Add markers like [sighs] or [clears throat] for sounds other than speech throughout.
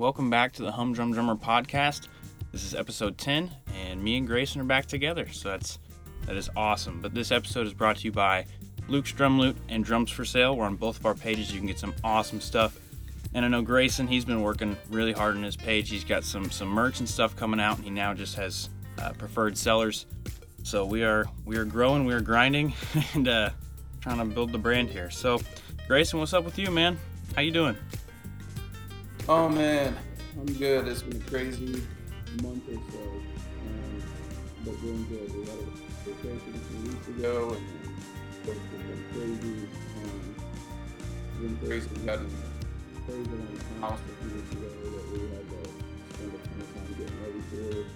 welcome back to the Humdrum Drummer podcast. This is episode 10, and me and Grayson are back together, so that's that is awesome. But this episode is brought to you by Luke's Drum Loot and Drums for Sale. We're on both of our pages. You can get some awesome stuff. And I know Grayson, he's been working really hard on his page. He's got some some merch and stuff coming out, and he now just has uh, preferred sellers. So we are we are growing, we are grinding, [laughs] and uh, trying to build the brand here. So, Grayson, what's up with you, man? How you doing? Oh man, I'm good. It's been a crazy month or so, um, but doing good. We had a vacation a few weeks ago, and it's been crazy. Um, been crazy. We had a crazy on the house a few weeks ago that we had to spend a ton of time getting ready for.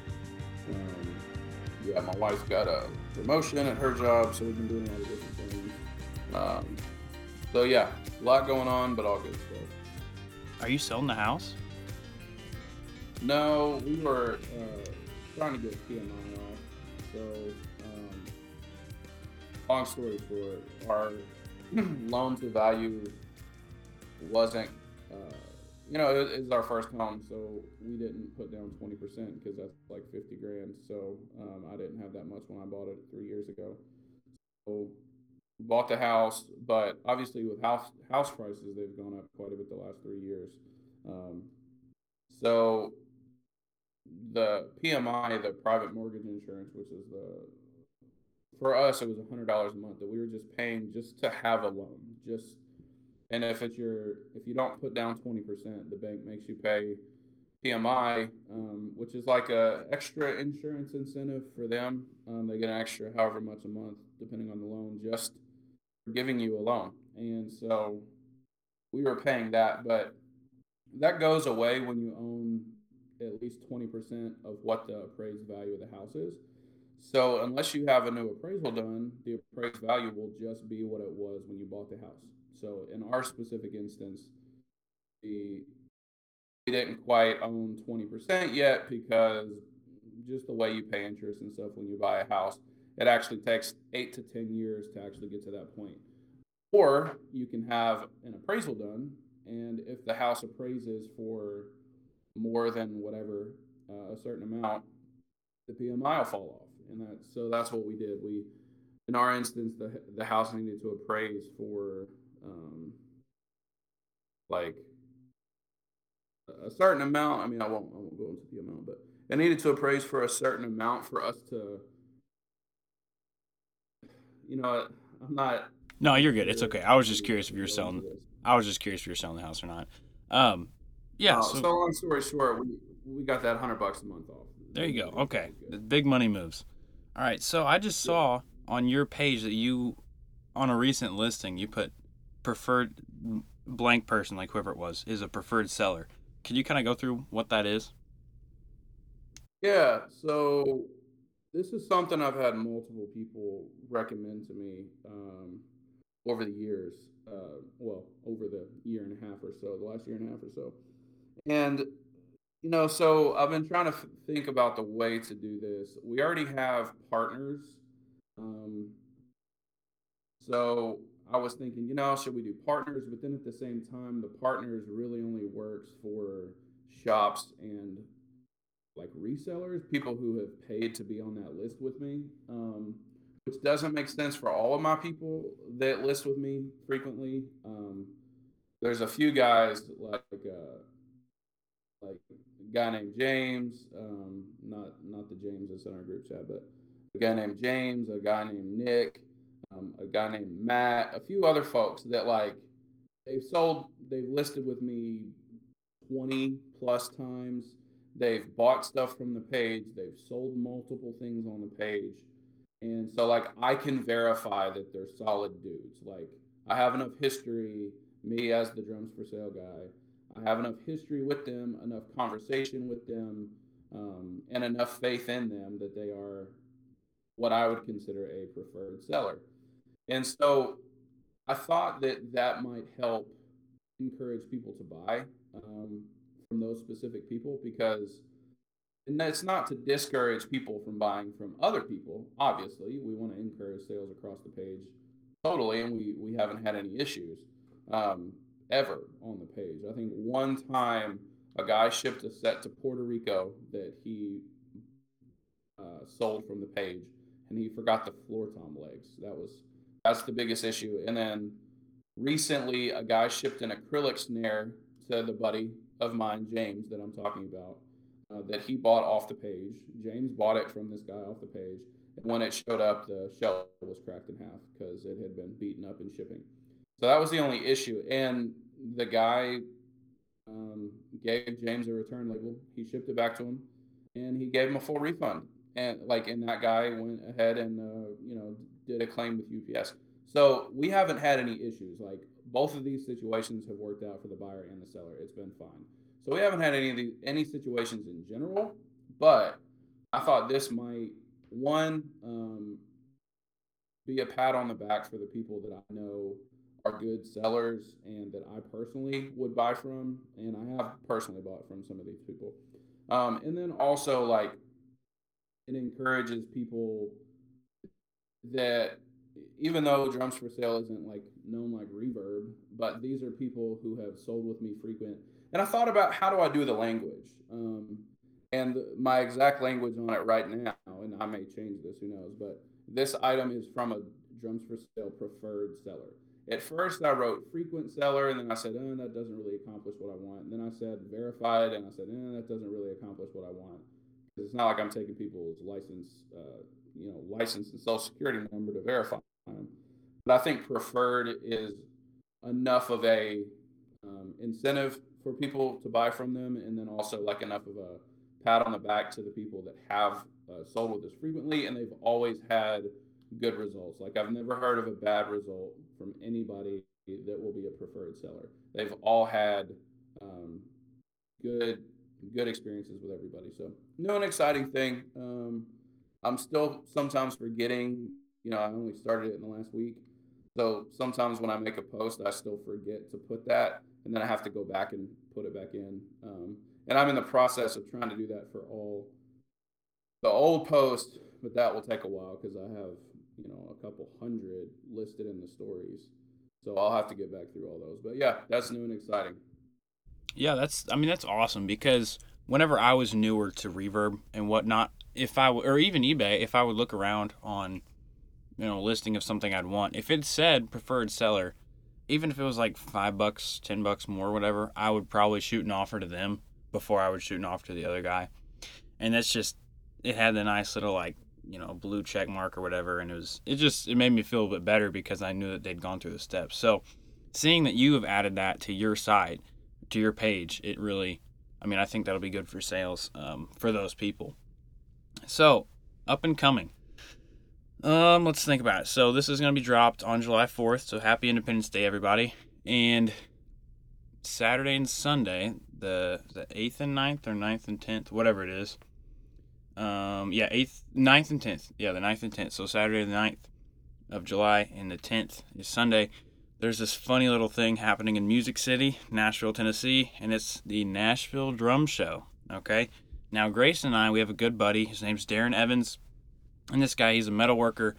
Um, yeah, my wife's got a promotion at her job, so we've been doing a lot of different things. Um, so yeah, a lot going on, but all good. Are you selling the house? No, we were uh, trying to get PMI off. So, um, long story short, our [clears throat] loan to value wasn't, uh, you know, it, it's our first home, so we didn't put down 20% because that's like 50 grand. So, um, I didn't have that much when I bought it three years ago. So, bought the house, but obviously with house house prices, they've gone up quite a bit the last three years. Um, so the PMI, the private mortgage insurance, which is the for us it was a hundred dollars a month that we were just paying just to have a loan. Just and if it's your if you don't put down twenty percent, the bank makes you pay PMI, um, which is like a extra insurance incentive for them. Um, they get an extra however much a month, depending on the loan, just giving you a loan. And so we were paying that, but that goes away when you own at least 20% of what the appraised value of the house is. So unless you have a new appraisal done, the appraised value will just be what it was when you bought the house. So in our specific instance, the we didn't quite own 20% yet because just the way you pay interest and stuff when you buy a house, it actually takes eight to 10 years to actually get to that point. Or you can have an appraisal done, and if the house appraises for more than whatever uh, a certain amount, the PMI will fall off. And that, so that's what we did. We, in our instance, the, the house needed to appraise for um, like a certain amount. I mean, I won't, I won't go into the amount, but it needed to appraise for a certain amount for us to, you know, I'm not. No, you're good. It's okay. I was just curious if you're selling. I was just curious if you're selling the house or not. Um, yeah. Uh, so, so, long story short, we we got that hundred bucks a month off. There you go. Okay, the big money moves. All right. So I just saw on your page that you, on a recent listing, you put preferred blank person, like whoever it was, is a preferred seller. Can you kind of go through what that is? Yeah. So this is something I've had multiple people recommend to me um, over the years. Uh, well, over the year and a half or so, the last year and a half or so. And, you know, so I've been trying to f- think about the way to do this. We already have partners. Um, so I was thinking, you know, should we do partners? But then at the same time, the partners really only works for shops and like resellers, people who have paid to be on that list with me, um, which doesn't make sense for all of my people that list with me frequently. Um, there's a few guys like uh, like a guy named James, um, not not the James that's in our group chat, but a guy named James, a guy named Nick, um, a guy named Matt, a few other folks that like they've sold, they've listed with me 20 plus times. They've bought stuff from the page. They've sold multiple things on the page. And so like I can verify that they're solid dudes. Like I have enough history, me as the drums for sale guy, I have enough history with them, enough conversation with them, um, and enough faith in them that they are what I would consider a preferred seller. And so I thought that that might help encourage people to buy um, from those specific people because and it's not to discourage people from buying from other people. Obviously, we want to encourage sales across the page totally, and we, we haven't had any issues. Um, ever on the page. I think one time a guy shipped a set to Puerto Rico that he uh, sold from the page, and he forgot the floor tom legs. That was that's the biggest issue. And then recently, a guy shipped an acrylic snare to the buddy of mine, James, that I'm talking about, uh, that he bought off the page. James bought it from this guy off the page. And when it showed up, the shell was cracked in half because it had been beaten up in shipping. So that was the only issue. And the guy um, gave James a return label. He shipped it back to him, and he gave him a full refund. And like, and that guy went ahead and uh, you know did a claim with UPS. So we haven't had any issues. Like both of these situations have worked out for the buyer and the seller. It's been fine. So we haven't had any of the any situations in general. But I thought this might one um, be a pat on the back for the people that I know are good sellers and that I personally would buy from, and I have personally bought from some of these people. Um, and then also like it encourages people that even though drums for sale isn't like known like reverb, but these are people who have sold with me frequent. And I thought about how do I do the language, um, and my exact language on it right now, and I may change this, who knows? But this item is from a drums for sale preferred seller. At first, I wrote frequent seller, and then I said, oh, that doesn't really accomplish what I want. And then I said verified, and I said, eh, that doesn't really accomplish what I want. It's not like I'm taking people's license, uh, you know, license and social security number to verify them. But I think preferred is enough of a um, incentive for people to buy from them, and then also like enough of a pat on the back to the people that have uh, sold with us frequently, and they've always had good results. Like I've never heard of a bad result from anybody that will be a preferred seller. They've all had um, good good experiences with everybody. So no an exciting thing. Um, I'm still sometimes forgetting. You know, I only started it in the last week, so sometimes when I make a post, I still forget to put that, and then I have to go back and put it back in. Um, and I'm in the process of trying to do that for all the old posts, but that will take a while because I have you know, a couple hundred listed in the stories. So I'll have to get back through all those. But yeah, that's new and exciting. Yeah, that's I mean that's awesome because whenever I was newer to Reverb and whatnot, if I or even eBay, if I would look around on you know listing of something I'd want, if it said preferred seller, even if it was like five bucks, ten bucks more, whatever, I would probably shoot an offer to them before I would shoot an offer to the other guy. And that's just it had the nice little like you know blue check mark or whatever and it was it just it made me feel a bit better because i knew that they'd gone through the steps. So seeing that you have added that to your site to your page it really i mean i think that'll be good for sales um, for those people. So up and coming um let's think about it so this is going to be dropped on july 4th so happy independence day everybody and saturday and sunday the the 8th and 9th or 9th and 10th whatever it is um, yeah, eighth, 9th and tenth. Yeah, the 9th and tenth. So Saturday the 9th of July and the tenth is Sunday. There's this funny little thing happening in Music City, Nashville, Tennessee, and it's the Nashville Drum Show. Okay. Now Grace and I, we have a good buddy. His name's Darren Evans, and this guy, he's a metal worker,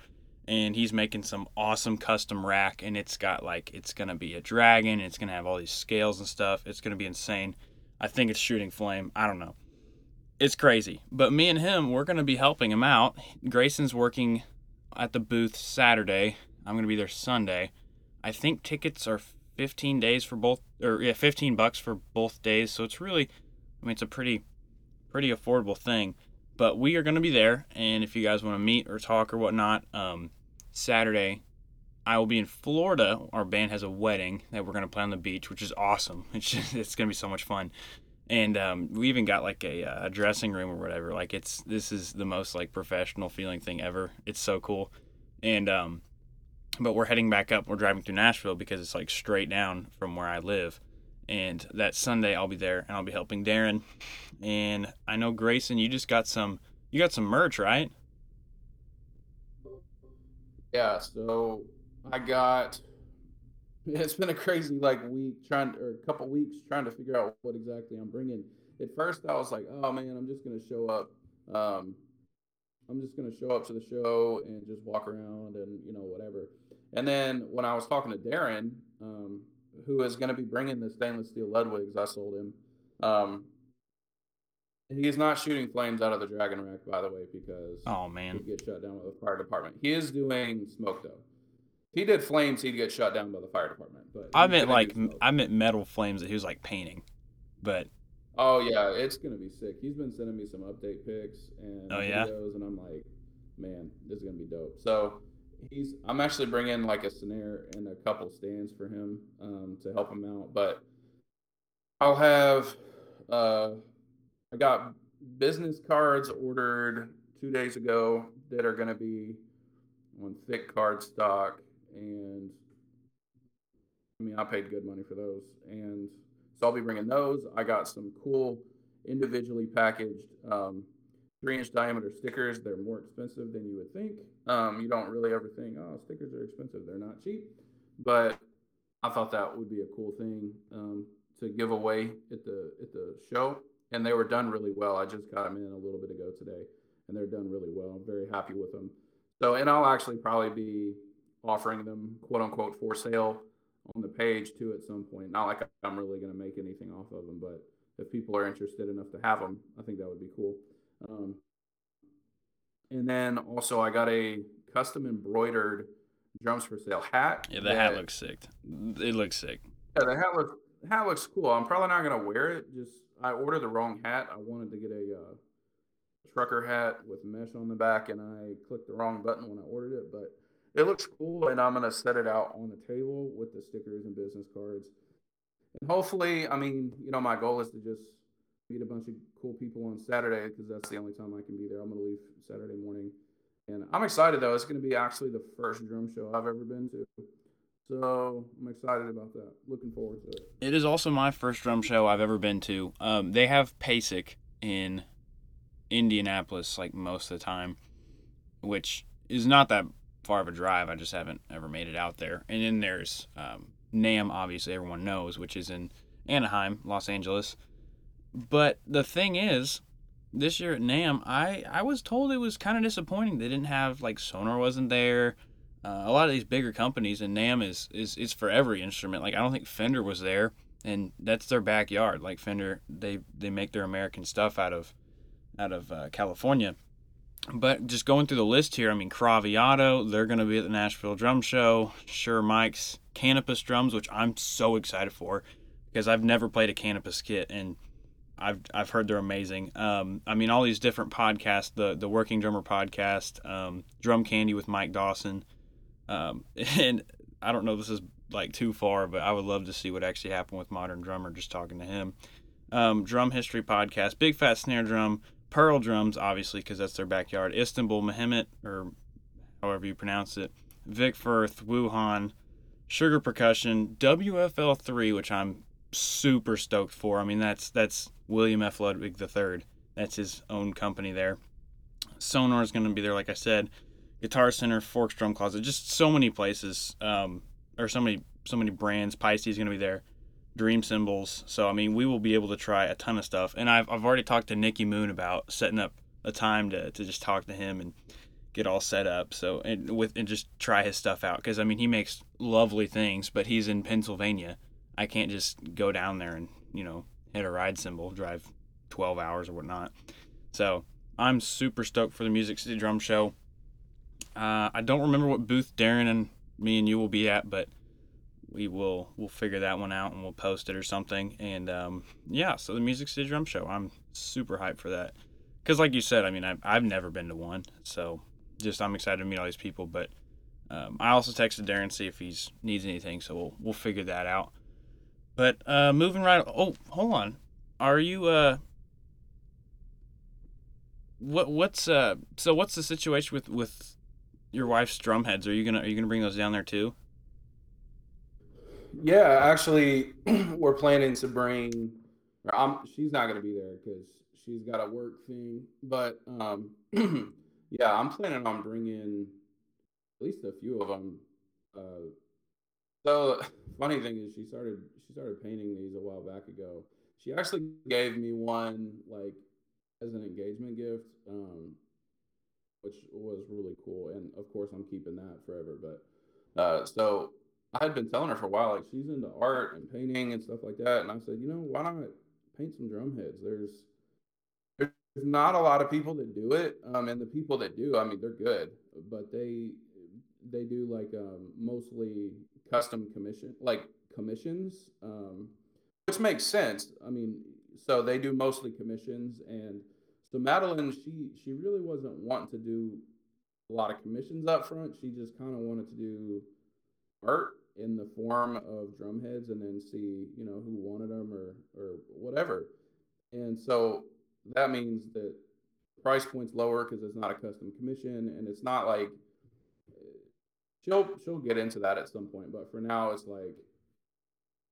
and he's making some awesome custom rack, and it's got like it's gonna be a dragon. It's gonna have all these scales and stuff. It's gonna be insane. I think it's shooting flame. I don't know it's crazy. But me and him, we're going to be helping him out. Grayson's working at the booth Saturday. I'm going to be there Sunday. I think tickets are 15 days for both, or yeah, 15 bucks for both days. So it's really, I mean, it's a pretty, pretty affordable thing. But we are going to be there, and if you guys want to meet or talk or whatnot, um, Saturday, I will be in Florida. Our band has a wedding that we're going to play on the beach, which is awesome. [laughs] It's just, it's going to be so much fun. And um, we even got like a, uh, a, dressing room or whatever. Like it's this is the most like professional feeling thing ever. It's so cool. And um but we're heading back up. We're driving through nashville because it's like straight down from where i live and that sunday i'll be there and i'll be helping darren and i know grayson you just got some you got some merch right yeah so i got [laughs] it's been a crazy like week trying or a couple weeks trying to figure out what exactly I'm bringing. At first, I was like, "Oh man, I'm just gonna show up. Um, I'm just gonna show up to the show and just walk around and you know whatever." And then when I was talking to Darren, um, who is gonna be bringing the stainless steel Ludwigs, I sold him. Um, he's not shooting flames out of the dragon rack, by the way, because oh man, he'd get shut down by the fire department. He is doing smoke though. If he did flames, he'd get shut down by the fire department. But I meant like I meant metal flames that he was like painting, but oh yeah, it's gonna be sick. He's been sending me some update pics and oh, videos, yeah? and I'm like, man, this is gonna be dope. So he's I'm actually bringing like a snare and a couple stands for him um, to help him out, but I'll have uh, I got business cards ordered two days ago that are going to be on thick card stock, and I mean I paid good money for those, and so I'll be bringing those. I got some cool individually packaged um, three inch diameter stickers. They're more expensive than you would think. Um, you don't really ever think, oh, stickers are expensive. They're not cheap, but I thought that would be a cool thing um, to give away at the at the show. And they were done really well. I just got them in a little bit ago today, and they're done really well. I'm very happy with them. So, and I'll actually probably be offering them quote unquote for sale on the page too at some point. Not like I'm really going to make anything off of them, but if people are interested enough to have them, I think that would be cool. Um, and then also I got a custom embroidered drums for sale hat. Yeah, the that, hat looks sick. It looks sick. Yeah, the hat looks the hat looks cool. I'm probably not gonna wear it. Just I ordered the wrong hat. I wanted to get a uh, trucker hat with mesh on the back, and I clicked the wrong button when I ordered it. But it looks cool, and I'm gonna set it out on the table with the stickers and business cards. And hopefully, I mean, you know, my goal is to just meet a bunch of cool people on Saturday because that's the only time I can be there. I'm gonna leave Saturday morning, and I'm excited though. It's gonna be actually the first drum show I've ever been to, so I'm excited about that. Looking forward to it. It is also my first drum show I've ever been to. Um, they have PASIC in Indianapolis like most of the time, which is not that far of a drive. I just haven't ever made it out there. And then there's um, NAMM, obviously everyone knows, which is in Anaheim, Los Angeles. But the thing is, this year at NAMM, I, I was told it was kind of disappointing. They didn't have like Sonor wasn't there. Uh, a lot of these bigger companies and NAMM is, is is for every instrument. Like I don't think Fender was there, and that's their backyard. Like Fender, they they make their American stuff out of out of uh, California. But just going through the list here, I mean Craviotto, they're going to be at the Nashville Drum Show. Sure Mike's Canopus drums, which I'm so excited for because I've never played a Canopus kit and I've I've heard they're amazing. Um, I mean, all these different podcasts, the the Working Drummer podcast, um, Drum Candy with Mike Dawson, um, [laughs] and I don't know this is like too far, but I would love to see what actually happened with Modern Drummer. Just talking to him. Um, drum History podcast, Big Fat Snare Drum, Pearl Drums, obviously because that's their backyard. Istanbul Mehmet, or however you pronounce it. Vic Firth, Wuhan, Sugar Percussion, WFL3, which I'm super stoked for. I mean, that's that's William F. Ludwig III. That's his own company there. Sonor is going to be there, like I said. Guitar Center, Fork's Drum Closet, just so many places, um, or so many so many brands. Paiste is going to be there. Dream Cymbals. So I mean, we will be able to try a ton of stuff. And I've I've already talked to Nicky Moon about setting up a time to to just talk to him and get all set up. So and with and just try his stuff out because I mean he makes lovely things, but he's in Pennsylvania. I can't just go down there and you know hit a ride cymbal, drive 12 hours or whatnot. So I'm super stoked for the Music City Drum Show. Uh, I don't remember what booth Darren and me and you will be at, but we will we'll figure that one out and we'll post it or something. And um, yeah, so the Music City Drum Show, I'm super hyped for that. Because like you said, I mean, I've, I've never been to one, so just I'm excited to meet all these people. But um, I also texted Darren to see if he needs anything, so we'll we'll figure that out. But uh, moving right. Oh, hold on. Are you uh? What what's uh? So what's the situation with with your wife's drum heads? Are you gonna are you gonna bring those down there too? Yeah, actually, [clears throat] we're planning to bring. I'm. She's not gonna be there because she's got a work thing. But um, [clears throat] yeah, I'm planning on bringing at least a few of them. Uh, so [laughs] funny thing is, she started she started painting these a while back ago. She actually gave me one like as an engagement gift, um, which was really cool. And of course, I'm keeping that forever. But uh, so I had been telling her for a while, like she's into art and painting and stuff like that. And I said, you know, why not paint some drum heads. There's there's not a lot of people that do it, um, and the people that do, I mean, they're good, but they they do like um, mostly custom commission, like commissions, um, which makes sense. I mean, so they do mostly commissions, and so Madeline, she she really wasn't wanting to do a lot of commissions up front. She just kind of wanted to do art in the form of drum heads, and then see you know who wanted them or or whatever. And so that means that price point's lower because it's not a custom commission, and it's not like she'll she'll get into that at some point. But for now, it's like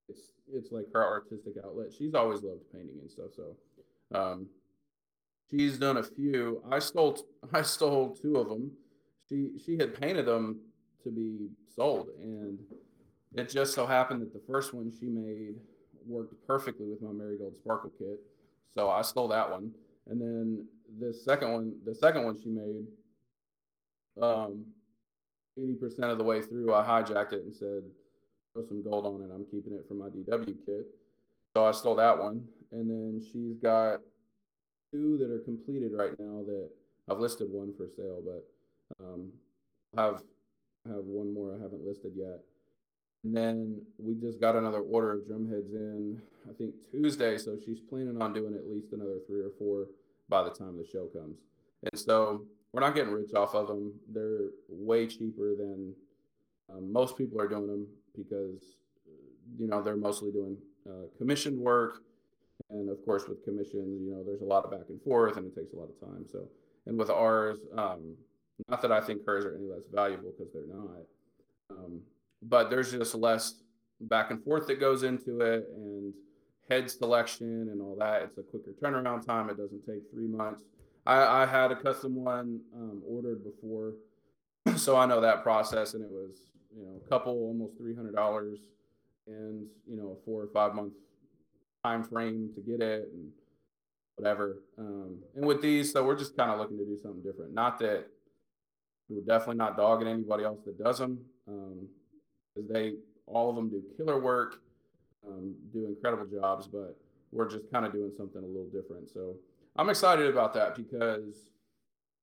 it's it's like her artistic outlet. She's always loved painting and stuff. So um, she's done a few. I stole I stole two of them. She she had painted them to be sold, and it just so happened that the first one she made worked perfectly with my marigold sparkle kit. So I stole that one, and then the second one, the second one she made, um, eighty percent of the way through, I hijacked it and said, "Throw some gold on it. I'm keeping it for my DW kit." So I stole that one, and then she's got two that are completed right now that I've listed one for sale, but um, have have one more I haven't listed yet. And then we just got another order of drum heads in, I think Tuesday. So she's planning on doing at least another three or four by the time the show comes. And so we're not getting rich off of them. They're way cheaper than um, most people are doing them because, you know, they're mostly doing uh, commissioned work and of course, with commissions, you know, there's a lot of back and forth and it takes a lot of time. So, and with ours, um, not that I think hers are any less valuable because they're not, um, but there's just less back and forth that goes into it and head selection and all that. It's a quicker turnaround time. It doesn't take three months. I, I had a custom one um, ordered before, [clears throat] so I know that process, and it was you know a couple almost three hundred dollars, and you know a four or five month time frame to get it and whatever. Um, and with these, so we're just kind of looking to do something different. Not that we're definitely not dogging anybody else that does them, because um, they all of them do killer work, um, do incredible jobs, but we're just kind of doing something a little different. So I'm excited about that because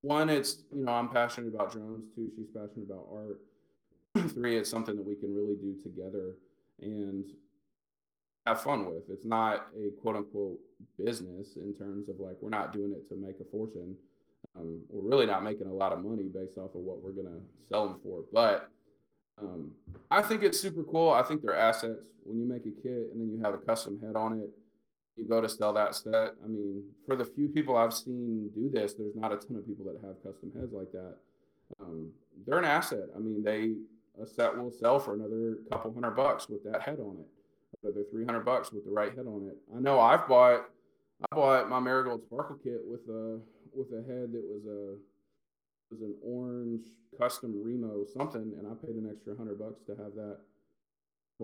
one, it's you know I'm passionate about drones. Two, she's passionate about art. Three, it's something that we can really do together. And have fun with. It's not a quote unquote business in terms of like we're not doing it to make a fortune. Um, we're really not making a lot of money based off of what we're gonna sell them for. But um, I think it's super cool. I think they're assets. When you make a kit and then you have a custom head on it, you go to sell that set. I mean, for the few people I've seen do this, there's not a ton of people that have custom heads like that. Um, they're an asset. I mean, they a set will sell for another couple hundred bucks with that head on it another 300 bucks with the right head on it. I know I've bought I bought my marigold sparkle kit with a with a head that was a was an orange custom Remo something, and I paid an extra hundred bucks to have that.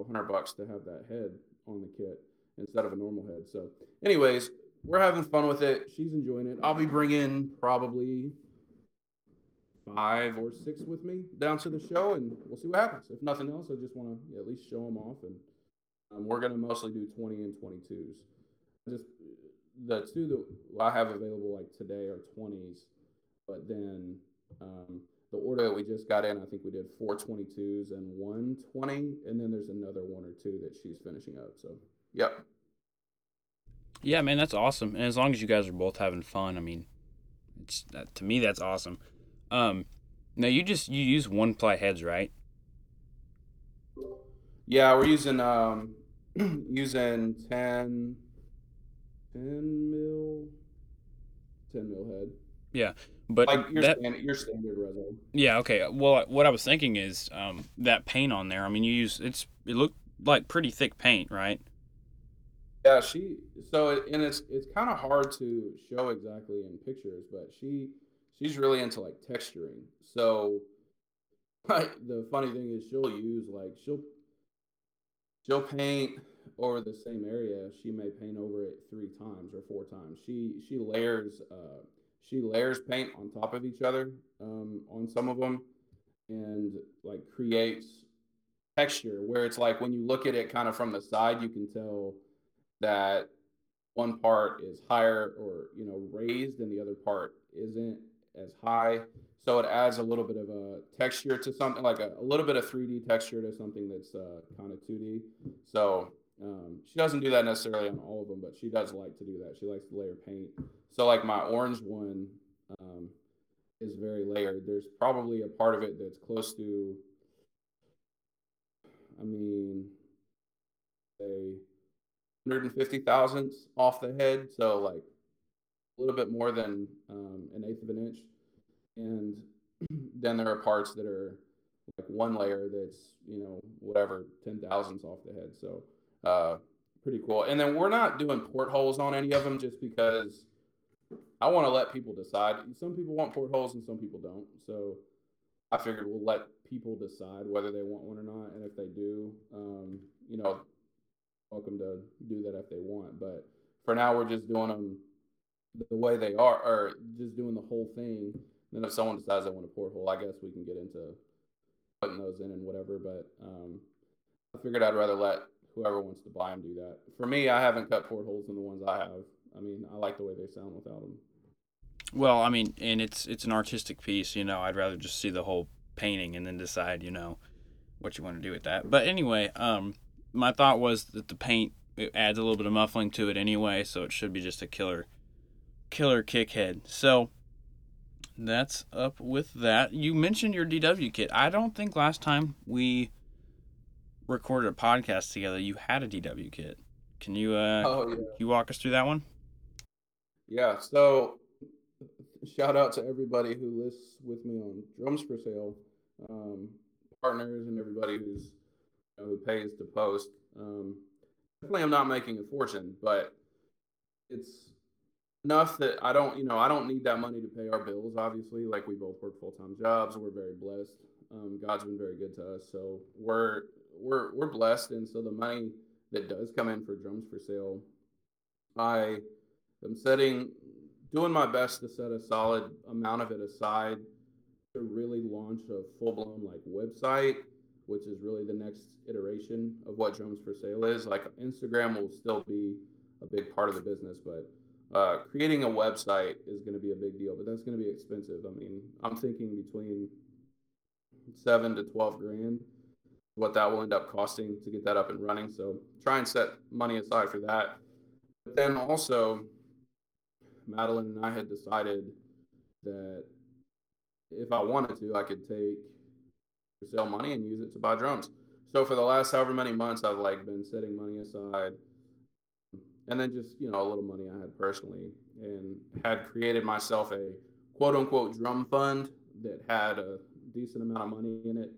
hundred bucks to have that head on the kit instead of a normal head. So, anyways, we're having fun with it. She's enjoying it. I'll be bringing probably five or six with me down to the show, and we'll see what happens. If nothing else, I just want to at least show them off and um, we're going to mostly do 20 and 22s. Just the two that I have available like today are 20s, but then um, the order that we just got in, I think we did four 22s and one 20, and then there's another one or two that she's finishing up. So, yep. Yeah, man, that's awesome. And as long as you guys are both having fun, I mean, it's that, to me that's awesome. Um, now you just you use one ply heads, right? Yeah, we're using um [clears throat] using 10, 10 mil, ten mil head. Yeah, but like your that, standard, your standard resin. Yeah. Okay. Well, what I was thinking is um, that paint on there. I mean, you use it's it looked like pretty thick paint, right? Yeah. She so it, and it's it's kind of hard to show exactly in pictures, but she she's really into like texturing. So [laughs] the funny thing is she'll use like she'll she'll paint over the same area. She may paint over it three times or four times. She she layers uh, she layers paint on top of each other um, on some of them, and like creates texture where it's like when you look at it kind of from the side, you can tell that one part is higher or you know raised and the other part isn't as high. So it adds a little bit of a texture to something like a, a little bit of 3d texture to something that's uh, kind of 2d so um, she doesn't do that necessarily on all of them but she does like to do that. She likes to layer paint. So like my orange one um, is very layered. There's probably a part of it that's close to i mean say 150 thousandths off the head, so like a little bit more than um, an eighth of an inch. And [clears throat] then there are parts that are like one layer that's you know whatever ten thousandths off the head. So uh, pretty cool. And then we're not doing portholes on any of them just because I want to let people decide. Some people want portholes and some people don't. So I figured we'll let people decide whether they want one or not. And if they do, um, you know, welcome to do that if they want. But for now, we're just doing them the way they are, or just doing the whole thing. Then if someone decides they want a porthole, I guess we can get into putting those in and whatever. But um, I figured I'd rather let whoever wants to buy them do that. For me, I haven't cut portholes in the ones I have. I mean, I like the way they sound without them. Well, I mean, and it's it's an artistic piece, you know. I'd rather just see the whole painting and then decide, you know, what you want to do with that. But anyway, um, my thought was that the paint it adds a little bit of muffling to it anyway, so it should be just a killer killer kick head. So that's up with that. You mentioned your DW kit. I don't think last time we recorded a podcast together you had a DW kit. Can you uh Oh yeah. you walk us through that one? Yeah. So shout out to everybody who lists with me on Drums for Sale, um, partners and everybody who's you know, who pays to post. Um, definitely, I'm not making a fortune, but it's enough that I don't, you know, I don't need that money to pay our bills. Obviously, like we both work full time jobs, we're very blessed. Um, God's been very good to us, so we're we're we're blessed, and so the money that does come in for drums for sale, I am setting, doing my best to set a solid amount of it aside to really launch a full blown like website which is really the next iteration of what drums for sale is. Like Instagram will still be a big part of the business, but uh, creating a website is going to be a big deal. But that's going to be expensive. I mean, I'm thinking between seven to twelve grand, what that will end up costing to get that up and running. So try and set money aside for that. But then also, Madeline and I had decided that if I wanted to, I could take sale money and use it to buy drums. So for the last however many months, I've like been setting money aside, and then just you know a little money I had personally, and had created myself a quote unquote drum fund that had a decent amount of money in it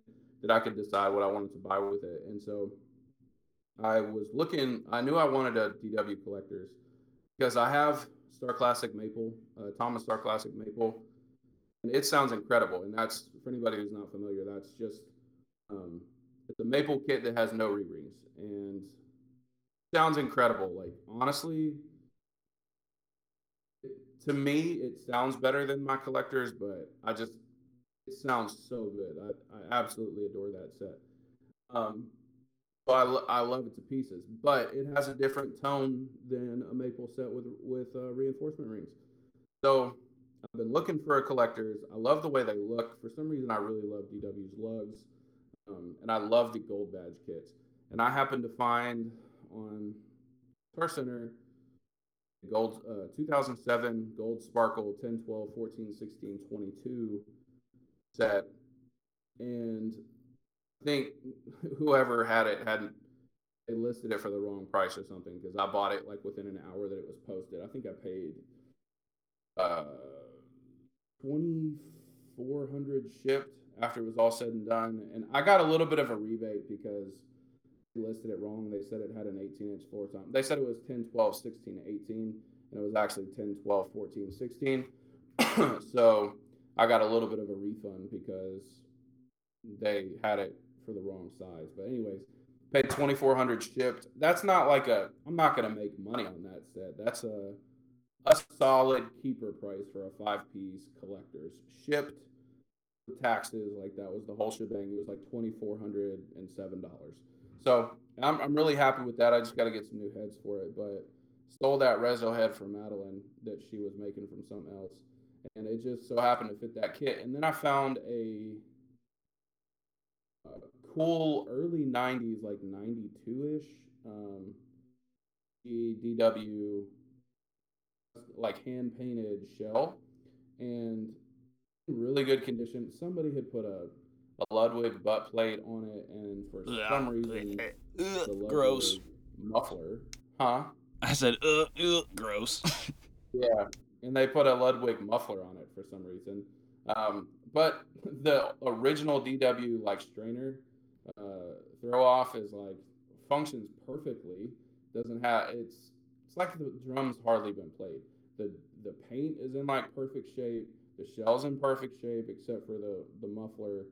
that I could decide what I wanted to buy with it. And so I was looking. I knew I wanted a DW collectors because I have Star Classic Maple, uh, Tama Star Classic Maple and it sounds incredible. And that's for anybody who's not familiar, that's just um, it's a maple kit that has no re-rings and sounds incredible. Like honestly, to me, it sounds better than my collectors, but I just it sounds so good. I, I absolutely adore that set. Um, so I, I love it to pieces, but it has a different tone than a maple set with with uh, reinforcement rings. So I've been looking for a collector's. I love the way they look. For some reason, I really love DW's lugs, um, and I love the gold badge kits. And I happened to find on Guitar Center gold uh, 2007 gold sparkle 10 12 14 16 22 set. And i think whoever had it hadn't they listed it for the wrong price or something because i bought it like within an hour that it was posted. I think i paid uh 2400 shipped after it was all said and done. And i got a little bit of a rebate because listed it wrong. They said it had an 18 inch floor tom they said it was 10 12 16 18 and it was actually 10 12 14 16 [clears throat] so i got a little bit of a refund because they had it for the wrong size. But anyways paid 2400 shipped. That's not like a i'm not going to make money on that set. That's a a solid keeper price for a five piece collector's shipped. Taxes like that was the whole shebang. It was like $2407 so I'm, I'm really happy with that i just got to get some new heads for it but stole that reso head from Madeline that she was making from something else, and it just so happened to fit that kit. And then I found a, a cool early '90s, like '92 ish, um, DW like hand painted shell, and really good condition. Somebody had put a Ludwig butt plate on it, and for some reason, the gross muffler, huh? I said, uh gross. [laughs] yeah, and they put a Ludwig muffler on it for some reason. Um, but the original DW like strainer uh, throw off is like functions perfectly. Doesn't have it's it's like the drums hardly been played. The the paint is in like perfect shape. The shell's in perfect shape except for the the muffler.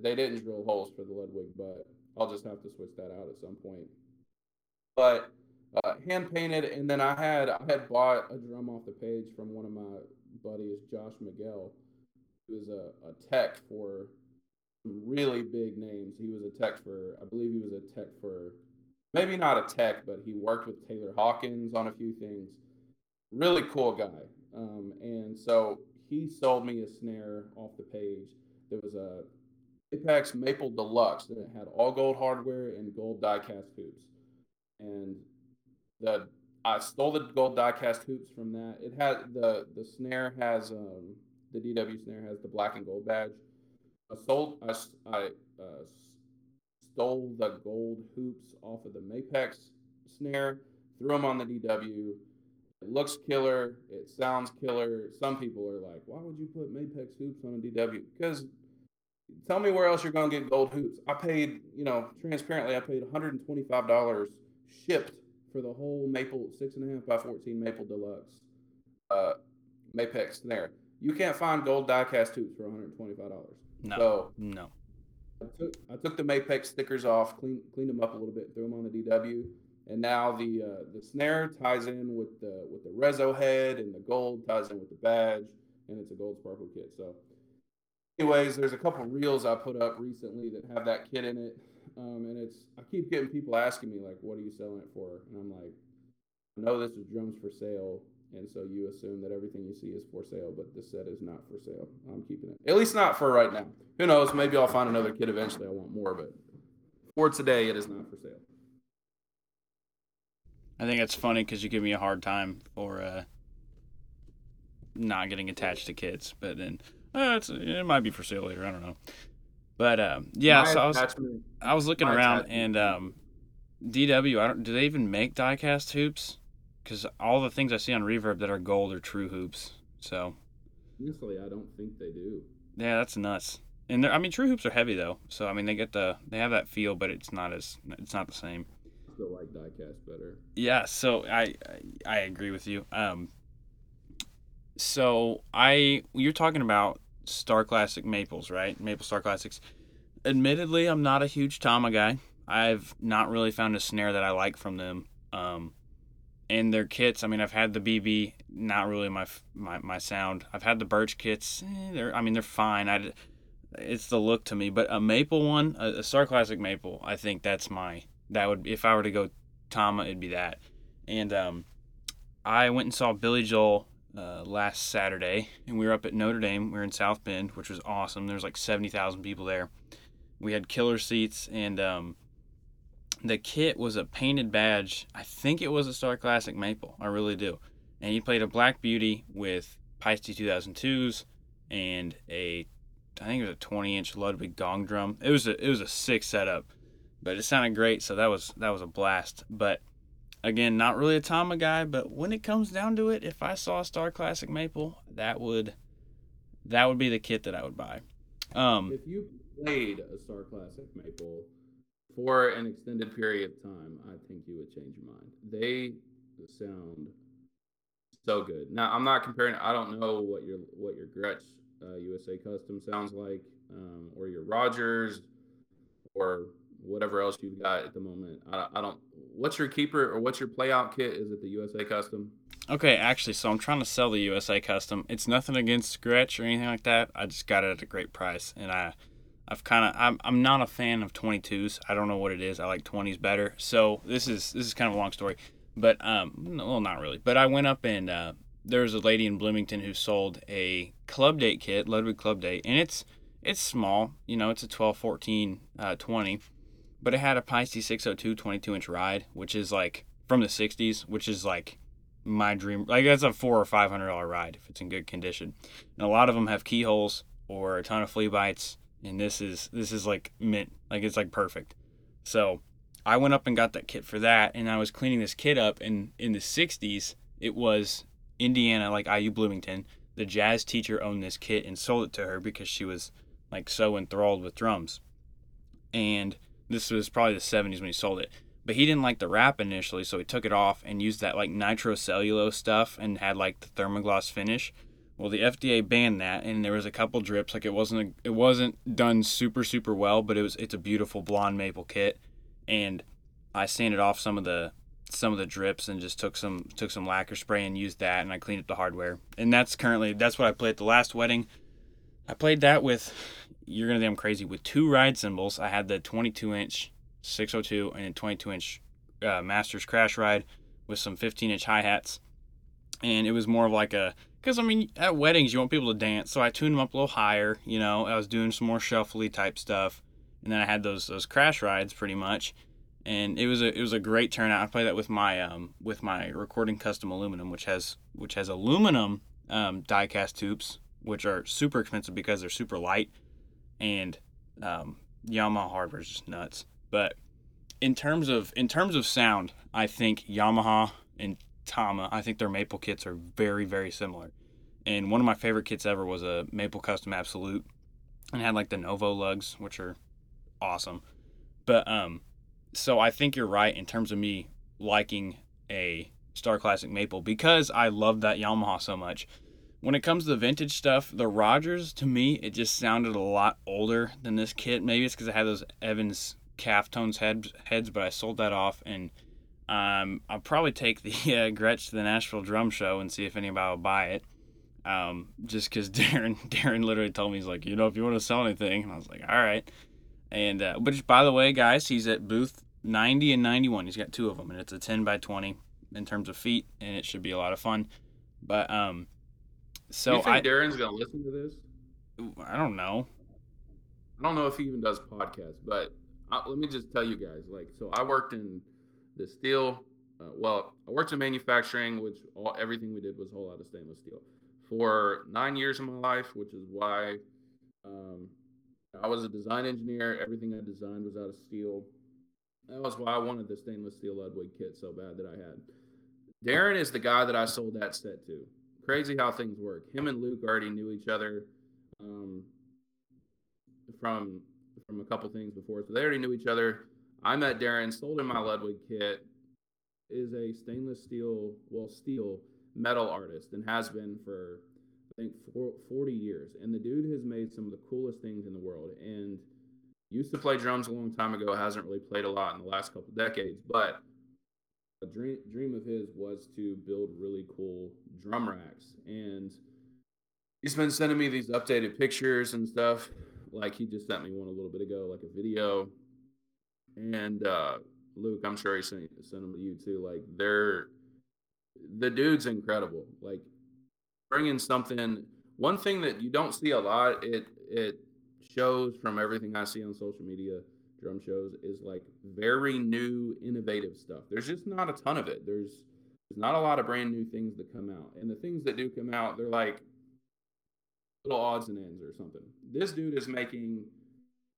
They didn't drill holes for the Ludwig, but I'll just have to switch that out at some point. But uh, hand painted, and then I had I had bought a drum off the page from one of my buddies, Josh Miguel, who was a, a tech for some really big names. He was a tech for, I believe he was a tech for, maybe not a tech, but he worked with Taylor Hawkins on a few things. Really cool guy. Um, and so he sold me a snare off the page. There was a Mapex Maple Deluxe that had all gold hardware and gold die-cast hoops. And the I stole the gold die-cast hoops from that. It had the the snare has um, the DW snare has the black and gold badge. I sold I, I uh, stole the gold hoops off of the Mapex snare, threw them on the DW. It looks killer. It sounds killer. Some people are like, "Why would you put Mapex hoops on a DW?" Because tell me where else you're gonna get gold hoops. I paid, you know, transparently, I paid 125 dollars shipped for the whole Maple six and a half by 14 Maple Deluxe uh, Mapex snare. You can't find gold diecast hoops for 125 dollars. No, so no. I took I took the Mapex stickers off, cleaned cleaned them up a little bit, threw them on the DW, and now the uh, the snare ties in with the with the reso head, and the gold ties in with the badge, and it's a gold sparkle kit. So, anyways, there's a couple reels I put up recently that have that kit in it, um, and it's I keep getting people asking me like, "What are you selling it for?" And I'm like, "I know this is drums for sale." And so you assume that everything you see is for sale, but this set is not for sale. I'm keeping it. At least not for right now. Who knows? Maybe I'll find another kit eventually. I want more, but for today, it is not for sale. I think it's funny because you give me a hard time for uh, not getting attached to kids, but then uh, it might be for sale later. I don't know. But um, yeah, My so I was I was looking around and um, DW. I don't. Do they even make diecast hoops? Because all the things I see on Reverb that are gold are true hoops. So honestly, I don't think they do. Yeah, that's nuts. And I mean, true hoops are heavy though, so I mean they get the they have that feel, but it's not as it's not the same. Still like diecast better. Yeah, so I I agree with you. Um, so I you're talking about Star Classic Maples, right? Maple Star Classics. Admittedly, I'm not a huge Tama guy. I've not really found a snare that I like from them. Um, and their kits. I mean, I've had the BB, not really my my, my sound. I've had the Birch kits. Eh, they're I mean they're fine. I it's the look to me, but a maple one, a, a Star Classic maple, I think that's my that would if I were to go Tama, it'd be that. And um, I went and saw Billy Joel uh, last Saturday, and we were up at Notre Dame. We were in South Bend, which was awesome. There's like seventy thousand people there. We had killer seats, and um, the kit was a painted badge. I think it was a Star Classic Maple. I really do. And he played a Black Beauty with Paiste 2002s and a I think it was a 20 inch Ludwig gong drum. It was a it was a sick setup, but it sounded great. So that was that was a blast. But again, not really a Tama guy. But when it comes down to it, if I saw a Star Classic Maple, that would that would be the kit that I would buy. Um, if you played a Star Classic Maple for an extended period of time, I think you would change your mind. They sound so good. Now, I'm not comparing. I don't know what your what your Gretsch uh, USA Custom sounds like, um, or your Rogers, or whatever else you've got at the moment. I, I don't. What's your keeper or what's your playout kit? Is it the USA Custom? Okay, actually, so I'm trying to sell the USA Custom. It's nothing against Gretsch or anything like that. I just got it at a great price, and I I've kind of I'm, I'm not a fan of 22s. I don't know what it is. I like 20s better. So this is this is kind of a long story. But um, well, not really. But I went up and uh, there was a lady in Bloomington who sold a club date kit, Ludwig club date, and it's it's small. You know, it's a 12, 14, uh, 20, but it had a Paiste 602 22 inch ride, which is like from the 60s, which is like my dream. Like that's a four or five hundred dollar ride if it's in good condition. And a lot of them have keyholes or a ton of flea bites, and this is this is like mint. Like it's like perfect. So I went up and got that kit for that, and I was cleaning this kit up, and in the 60s, it was Indiana, like IU Bloomington. The jazz teacher owned this kit and sold it to her because she was like so enthralled with drums. And this was probably the 70s when he sold it. But he didn't like the wrap initially, so he took it off and used that like nitrocellulose stuff and had like the thermogloss finish. Well, the FDA banned that, and there was a couple drips. Like it wasn't a, it wasn't done super super well, but it was it's a beautiful blonde maple kit, and I sanded off some of the some of the drips and just took some took some lacquer spray and used that, and I cleaned up the hardware. And that's currently that's what I played at the last wedding. I played that with you're gonna think I'm crazy with two ride cymbals. I had the 22 inch 602 and a 22 inch uh, Masters crash ride with some 15 inch hi hats, and it was more of like a because I mean at weddings you want people to dance, so I tuned them up a little higher. You know, I was doing some more shuffly type stuff, and then I had those those crash rides pretty much, and it was a it was a great turnout. I played that with my um with my recording custom aluminum, which has which has aluminum um, die cast tubes, which are super expensive because they're super light, and um, Yamaha hardware is just nuts. But in terms of in terms of sound, I think Yamaha and Tama, I think their maple kits are very very similar. And one of my favorite kits ever was a Maple Custom Absolute, and had like the Nouveau lugs, which are awesome. But um, so I think you're right in terms of me liking a Star Classic Maple because I love that Yamaha so much. When it comes to the vintage stuff, the Rogers to me it just sounded a lot older than this kit. Maybe it's because I had those Evans Calftones heads, heads, but I sold that off, and um, I'll probably take the [laughs] uh, Gretsch to the Nashville Drum Show and see if anybody will buy it. Um, just because [laughs] Darren Darren literally told me he's like, you know, if you want to sell anything, and I was like, all right. And uh, which, by the way, guys, he's at booth 90 and 91. He's got two of them, and it's a 10 by 20 in terms of feet, and it should be a lot of fun. But um, so you think I Darren's gonna listen to this? I don't know. I don't know if he even does podcasts, but I, let me just tell you guys. Like, so I worked in the steel. Uh, well, I worked in manufacturing, which all everything we did was a whole lot of stainless steel for nine years of my life, which is why um, I was a design engineer. Everything I designed was out of steel. That was why I wanted the stainless steel Ludwig kit so bad that I had. Darren is the guy that I sold that set to. Crazy how things work. Him and Luke already knew each other um, from from a couple things before, so they already knew each other. I met Darren, sold him my Ludwig kit. Is a stainless steel, well, steel metal artist, and has been for I think for 40 years. And the dude has made some of the coolest things in the world. And used to play drums a long time ago, hasn't really played a lot in the last couple decades, but a dream dream of his was to build really cool drum racks. And he's been sending me these updated pictures and stuff. Like he just sent me one a little bit ago, like a video. And uh, Luke, I'm sure he sent sent them to you too. Like they're the dude's incredible. Like bringing something. One thing that you don't see a lot, it it shows from everything I see on social media, drum shows, is like very new, innovative stuff. There's just not a ton of it. There's there's not a lot of brand new things that come out, and the things that do come out, they're like little odds and ends or something. This dude is making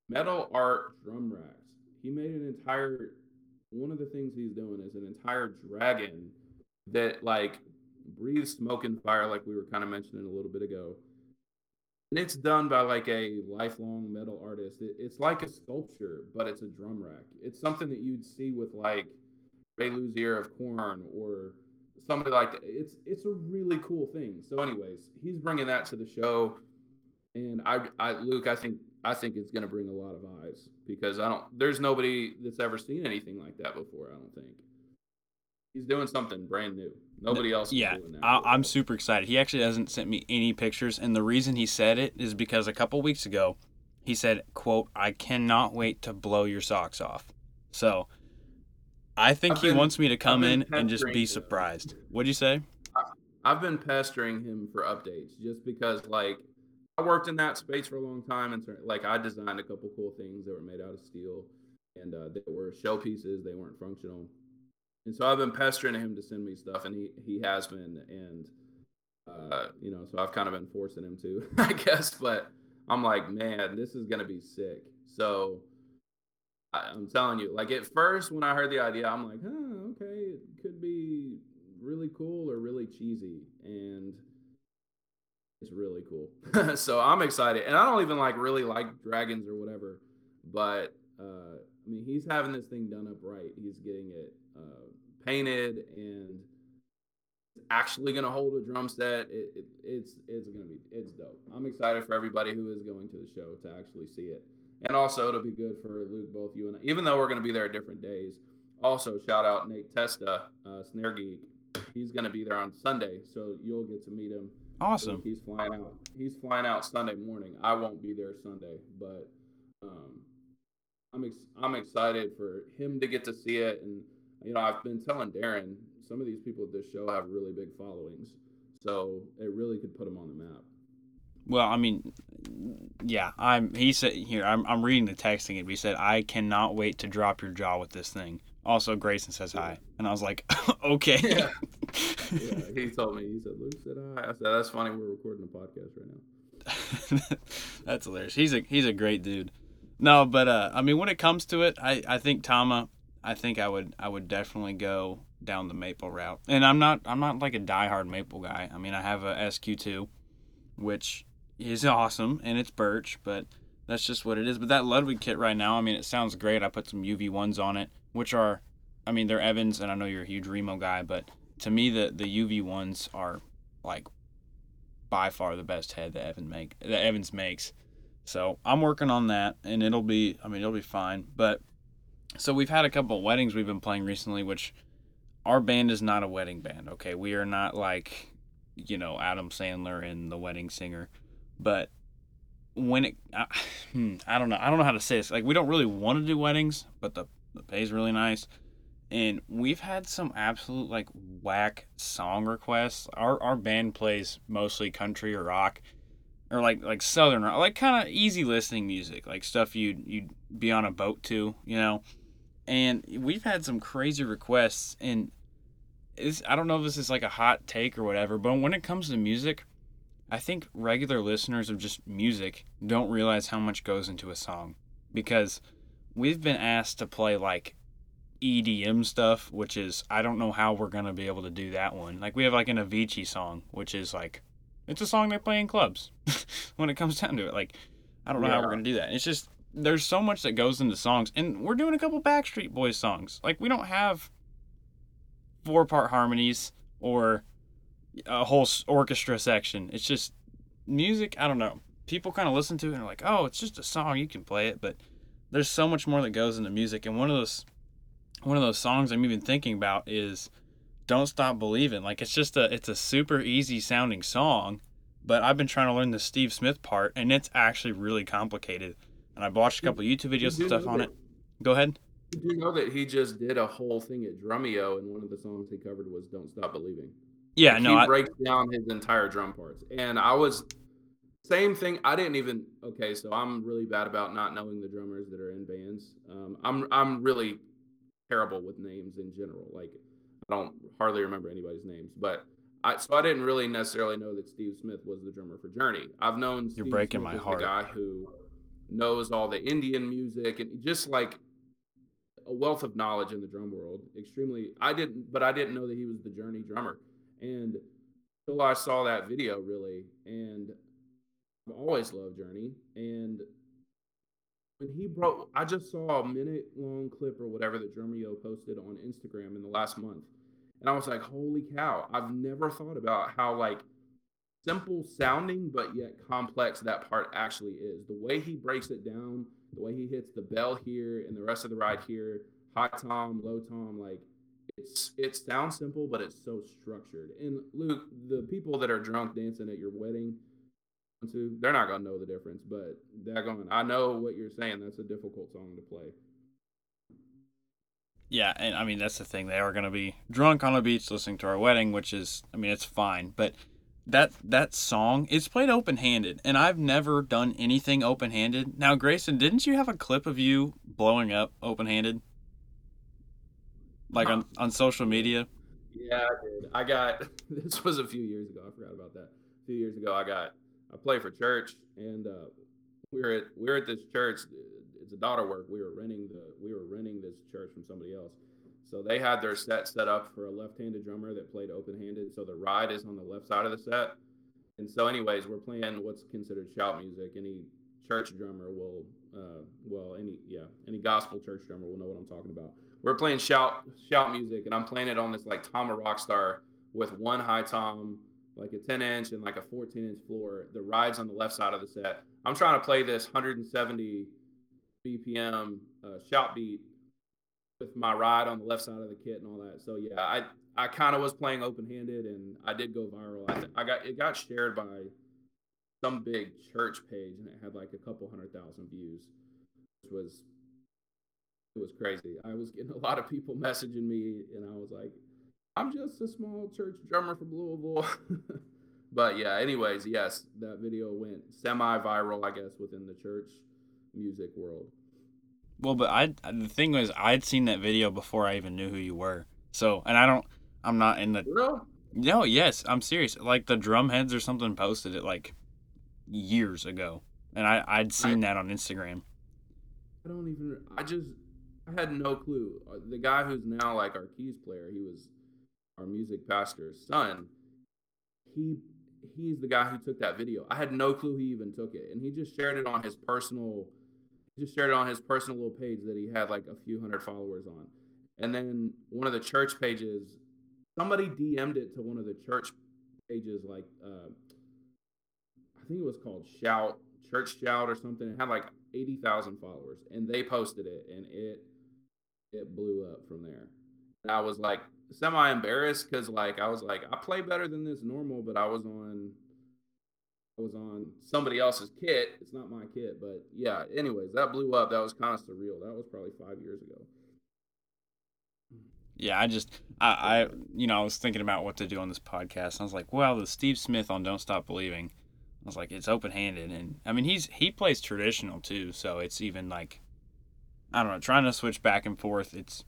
metal art drum racks. He made an entire. One of the things he's doing is an entire dragon that like breathes smoke and fire, like we were kind of mentioning a little bit ago. And it's done by like a lifelong metal artist. It, it's like a sculpture, but it's a drum rack. It's something that you'd see with like Ray Luzier of Korn or somebody like that. It's it's a really cool thing. So, anyways, he's bringing that to the show, and I, I Luke, I think I think it's going to bring a lot of eyes because I don't. There's nobody that's ever seen anything like that before. I don't think he's doing something brand new. Nobody else. is Yeah, doing that. I, I'm super excited. He actually hasn't sent me any pictures, and the reason he said it is because a couple weeks ago, he said, "quote I cannot wait to blow your socks off." So, I think I've he been- wants me to come in and just be him. surprised. What'd you say? I've been pestering him for updates just because, like, I worked in that space for a long time, and like, I designed a couple cool things that were made out of steel, and uh, they were showpieces. They weren't functional, and so I've been pestering him to send me stuff, and he he has been, and uh, you know, so I've kind of been forcing him to, [laughs] I guess. But I'm like, man, this is gonna be sick. So I, I'm telling you, like at first when I heard the idea, I'm like, huh, okay, it could be really cool or really cheesy, and it's really cool. [laughs] so I'm excited, and I don't even like really like dragons or whatever, but uh, I mean, he's having this thing done up right. He's getting it uh, painted and actually going to hold a drum set. It, it, it's it's going to be it's dope. I'm excited for everybody who is going to the show to actually see it, and also it'll be good for Luke, both you and I. Even though we're going to be there at different days. Also, shout out Nate Testa, uh, Snare Geek. He's going to be there on Sunday, so you'll get to meet him. Awesome. He's flying out. He's flying out Sunday morning. I won't be there Sunday, but um, I'm ex- I'm excited for him to get to see it. And you know, I've been telling Darren some of these people at this show have really big followings, so it really could put them on the map. Well, I mean, yeah, I'm. He said here. I'm. I'm reading the texting and He said, "I cannot wait to drop your jaw with this thing." Also, Grayson says hi, and I was like, [laughs] "Okay." Yeah. [laughs] Yeah, he told me. He said, "Luke said hi." I said, "That's funny. We're recording a podcast right now." [laughs] That's hilarious. He's a he's a great dude. No, but uh, I mean, when it comes to it, I I think Tama, I think I would I would definitely go down the maple route. And I'm not I'm not like a diehard maple guy. I mean, I have a SQ2, which is awesome, and it's birch, but that's just what it is. But that Ludwig kit right now, I mean, it sounds great. I put some UV ones on it, which are, I mean, they're Evans, and I know you're a huge Remo guy, but to me, the the UV ones are like by far the best head that Evan make that Evans makes. So I'm working on that, and it'll be I mean it'll be fine. But so we've had a couple weddings we've been playing recently, which our band is not a wedding band. Okay, we are not like you know Adam Sandler and the Wedding Singer, but when it I, [sighs] hmm, I don't know I don't know how to say this. Like we don't really want to do weddings, but the the pay is really nice. And we've had some absolute like whack song requests. Our our band plays mostly country or rock, or like like southern rock, like kind of easy listening music, like stuff you'd you'd be on a boat to, you know. And we've had some crazy requests, and it's, I don't know if this is like a hot take or whatever, but when it comes to music, I think regular listeners of just music don't realize how much goes into a song because we've been asked to play like EDM stuff, which is I don't know how we're gonna be able to do that one. Like we have like an Avicii song, which is like it's a song they play in clubs [laughs] when it comes down to it. Like I don't know how we're gonna do that. It's just there's so much that goes into songs, and we're doing a couple Backstreet Boys songs. Like we don't have four part harmonies or a whole orchestra section. It's just music. I don't know. People kind of listen to it and are like, oh, it's just a song. You can play it, but there's so much more that goes into music. And one of those one of those songs I'm even thinking about is "Don't Stop Believing." Like it's just a it's a super easy sounding song, but I've been trying to learn the Steve Smith part, and it's actually really complicated. And I've watched a couple YouTube videos and stuff on it. Go ahead. Did you know that he just did a whole thing at Drumeo, and one of the songs he covered was "Don't Stop Believing." Yeah, Like, no, he I, breaks down his entire drum parts, and I was same thing. I didn't even okay, so I'm really bad about not knowing the drummers that are in bands. Um, I'm I'm really terrible with names in general. Like I don't hardly remember anybody's names, but I so I didn't really necessarily know that Steve Smith was the drummer for Journey. I've known You're breaking Smith my heart. the guy who knows all the Indian music and just like a wealth of knowledge in the drum world. Extremely, I didn't, but I didn't know that he was the Journey drummer. And until I saw that video, really, and I've always loved Journey. And when he broke, I just saw a minute long clip or whatever that Drumeo posted on Instagram in the last month, and I was like, "Holy cow!" I've never thought about how like simple sounding but yet complex that part actually is. The way he breaks it down, the way he hits the bell here and the rest of the ride here, high tom, low tom, like it's it sounds simple, but it's so structured. And Luke, the people that are drunk dancing at your wedding, they're not gonna know the difference, but they're going. I know what you're saying. That's a difficult song to play. Yeah, and I mean that's the thing. They are to be drunk on a beach listening to our wedding, which is I mean it's fine, but that that song it's played open-handed and I've never done anything open-handed. Now, Grayson, didn't you have a clip of you blowing up open-handed? Like on on social media? Yeah, I did. I got [laughs] this was a few years ago. I forgot about that. A few years ago, I got I play for church, and uh, we were at we were at this church. It's a daughter work. We were renting the we were renting this church from somebody else. So they had their set set up for a left-handed drummer that played open-handed. So the ride is on the left side of the set. And so, anyways, we're playing what's considered shout music. Any church drummer will, uh, well, any yeah, any gospel church drummer will know what I'm talking about we're playing shout shout music, and I'm playing it on this like Tom Tama Rockstar with one high tom, like a 10 inch and like a 14 inch floor. The rides on the left side of the set. I'm trying to play this 170 BPM uh, shout beat with my ride on the left side of the kit and all that. So yeah, I I kind of was playing open handed, and I did go viral. I, th- I got it got shared by some big church page, and it had like a couple hundred thousand views, which was it was crazy. I was getting a lot of people [laughs] messaging me, and I was like, I'm just a small church drummer from Louisville. [laughs] but yeah, anyways, yes, that video went semi viral, I guess, within the church music world. Well, but I the thing was I'd seen that video before I even knew who you were. So, and I don't I'm not in the Real? No, yes, I'm serious. Like the drumheads or something posted it like years ago. And I I'd seen I, that on Instagram. I don't even I just I had no clue. Uh, the guy who's now like our keys player, he was our music pastor's son. He he's the guy who took that video. I had no clue he even took it, and he just shared it on his personal. Just shared it on his personal little page that he had like a few hundred followers on, and then one of the church pages, somebody DM'd it to one of the church pages, like uh, I think it was called Shout Church Shout or something. It had like eighty thousand followers, and they posted it, and it it blew up from there. And I was like semi embarrassed because like I was like I play better than this normal, but I was on I was on somebody else's kit. It's not my kit, but yeah. Anyways, that blew up. That was kind of surreal. That was probably five years ago. Yeah, I just I, I you know I was thinking about what to do on this podcast. I was like, well, the Steve Smith on Don't Stop Believing. I was like, it's open handed, and I mean he's he plays traditional too, so it's even like I don't know, trying to switch back and forth. It's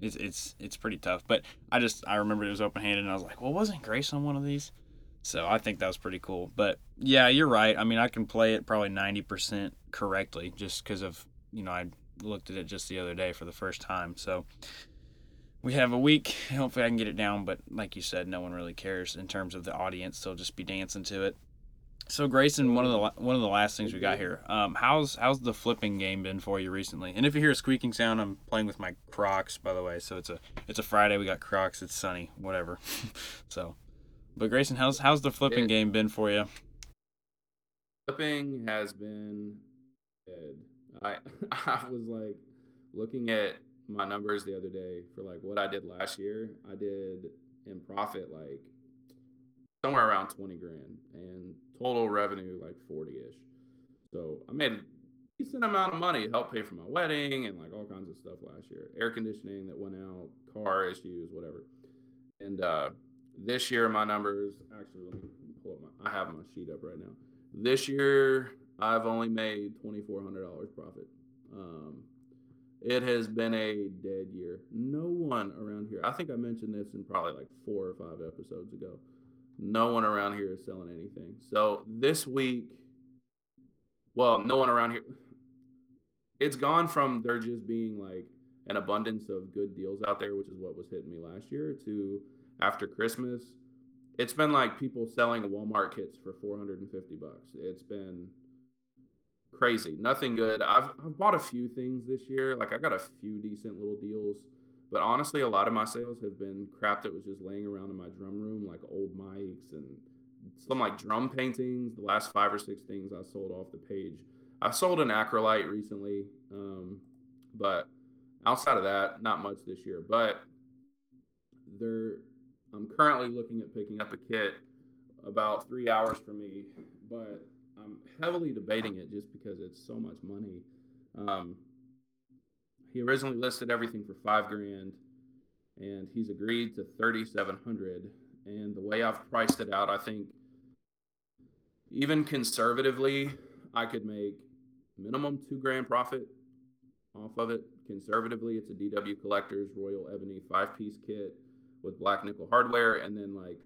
it's it's it's pretty tough. But I just I remember it was open handed, and I was like, well, wasn't Grace on one of these? So I think that was pretty cool. But yeah, you're right. I mean, I can play it probably ninety percent correctly just because of you know I looked at it just the other day for the first time. So we have a week. Hopefully, I can get it down. But like you said, no one really cares in terms of the audience. They'll just be dancing to it. So Grayson, one of the one of the last things we got here. Um, how's how's the flipping game been for you recently? And if you hear a squeaking sound, I'm playing with my Crocs, by the way. So it's a it's a Friday. We got Crocs. It's sunny. Whatever. [laughs] so, but Grayson, how's how's the flipping it, game been for you? Flipping has been good. I [laughs] I was like looking at my numbers the other day for like what I did last year. I did in profit like somewhere around 20 grand and total revenue like 40 ish. So I made a decent amount of money to help pay for my wedding and like all kinds of stuff last year. Air conditioning that went out, car issues, whatever. And uh, this year, my numbers actually, let me pull up my, I have my sheet up right now. This year, I've only made $2,400 profit. Um, it has been a dead year. No one around here, I think I mentioned this in probably like four or five episodes ago no one around here is selling anything. So this week, well, no one around here. It's gone from there just being like an abundance of good deals out there, which is what was hitting me last year, to after Christmas, it's been like people selling Walmart kits for 450 bucks. It's been crazy. Nothing good. I've, I've bought a few things this year. Like I got a few decent little deals but honestly, a lot of my sales have been crap that was just laying around in my drum room, like old mics and some like drum paintings. The last five or six things I sold off the page. I sold an Acrolite recently, um, but outside of that, not much this year. But there, I'm currently looking at picking up a kit about three hours for me, but I'm heavily debating it just because it's so much money. Um, he originally listed everything for five grand, and he's agreed to thirty seven hundred. And the way I've priced it out, I think even conservatively, I could make minimum two grand profit off of it. Conservatively, it's a DW Collectors Royal Ebony five piece kit with black nickel hardware, and then like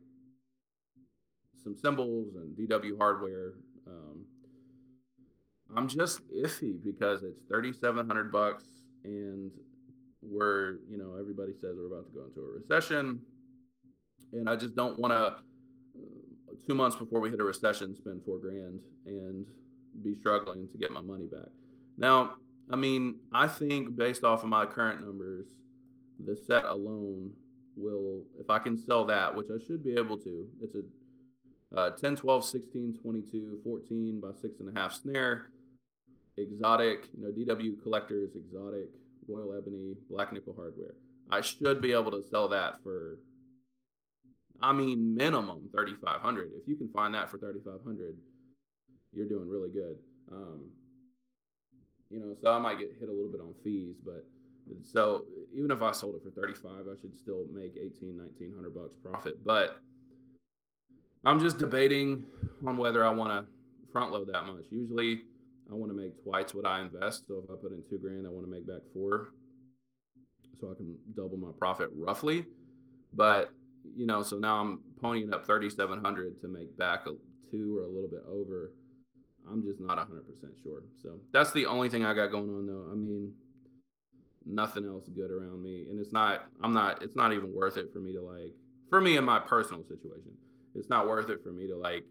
some cymbals and DW hardware. Um, I'm just iffy because it's 3,700 bucks, and we're you know everybody says we're about to go into a recession, and I just don't want to uh, two months before we hit a recession spend four grand and be struggling to get my money back. Now, I mean, I think based off of my current numbers, the set alone will, if I can sell that, which I should be able to, it's a uh, 10, 12, 16, 22, 14 by six and a half snare, exotic, you know, DW collectors, exotic, Royal Ebony, black nickel hardware. I should be able to sell that for, I mean, minimum 3,500. If you can find that for 3,500, you're doing really good. Um, you know, so I might get hit a little bit on fees, but so even if I sold it for 35, I should still make 18, 1900 bucks profit. But I'm just debating on whether I want to front load that much. Usually I want to make twice what I invest. So if I put in two grand, I want to make back four. So I can double my profit roughly. But, you know, so now I'm ponying up 3,700 to make back a two or a little bit over. I'm just not 100% sure. So that's the only thing I got going on though. I mean, nothing else good around me. And it's not, I'm not, it's not even worth it for me to like, for me in my personal situation it's not worth it for me to like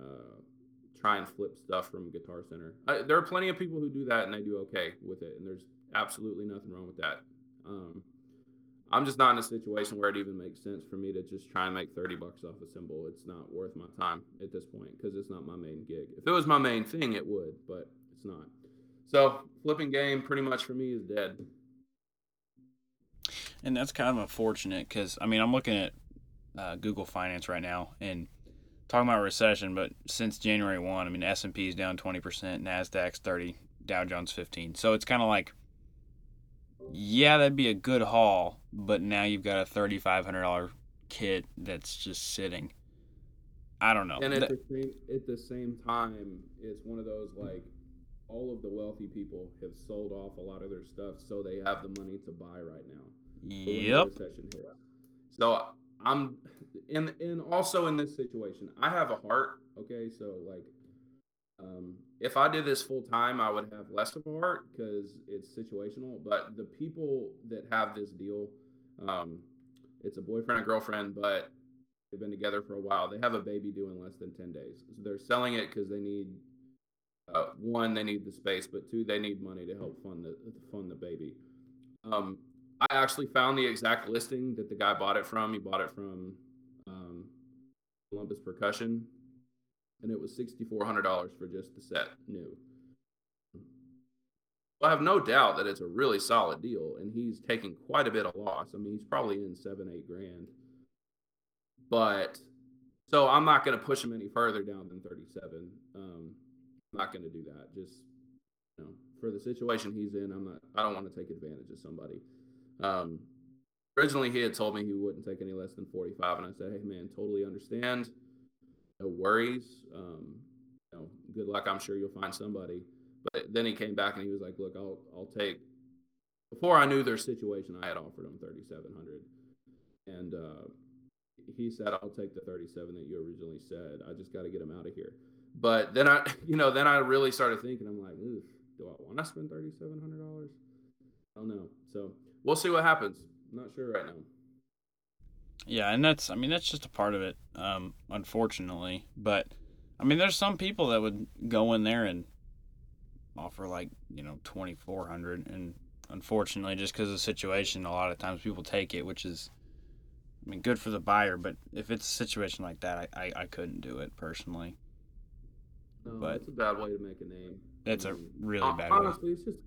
uh, try and flip stuff from Guitar Center. I, there are plenty of people who do that and they do okay with it, and there's absolutely nothing wrong with that. Um, I'm just not in a situation where it even makes sense for me to just try and make 30 bucks off a cymbal. It's not worth my time at this point because it's not my main gig. If it was my main thing, it would, but it's not. So flipping game pretty much for me is dead. And that's kind of unfortunate because I mean I'm looking at uh, Google Finance right now, and talking about recession, but since January one, I mean S and P is down twenty percent, Nasdaq's thirty, Dow Jones fifteen. So it's kind of like, yeah, that'd be a good haul, but now you've got a thirty five hundred dollar kit that's just sitting. I don't know. And at the same at the same time, it's one of those like all of the wealthy people have sold off a lot of their stuff, so they have the money to buy right now. Yep. So I'm and and also in this situation, I have a heart. Okay, so like, um, if I did this full time, I would have less of a heart because it's situational. But the people that have this deal, um, it's a boyfriend and girlfriend, but they've been together for a while. They have a baby due in less than ten days, so they're selling it because they need. Uh, one, they need the space, but two, they need money to help fund the fund the baby. Um, I actually found the exact listing that the guy bought it from. He bought it from um, Columbus Percussion, and it was sixty four hundred dollars for just the set new. Well, I have no doubt that it's a really solid deal, and he's taking quite a bit of loss. I mean, he's probably in seven, eight grand. But so I'm not going to push him any further down than 37. Um, I'm not going to do that. Just you know, for the situation he's in, I'm not. I don't want to take advantage of somebody. Um, originally, he had told me he wouldn't take any less than 45, and I said, "Hey, man, totally understand. No worries. Um, you know, good luck. I'm sure you'll find somebody." But then he came back and he was like, "Look, I'll I'll take." Before I knew their situation, I had offered him 3,700, and uh, he said, "I'll take the 37 that you originally said. I just got to get him out of here." But then I, [laughs] you know, then I really started thinking. I'm like, do I want to spend $3,700? I don't know. So we'll see what happens. I'm not sure right now. Yeah, and that's I mean that's just a part of it, um, unfortunately. But I mean, there's some people that would go in there and offer like you know twenty four hundred, and unfortunately, just because of the situation, a lot of times people take it, which is I mean good for the buyer. But if it's a situation like that, I I, I couldn't do it personally. No, but it's a bad way to make a name. It's a really bad. Honestly, way. it's just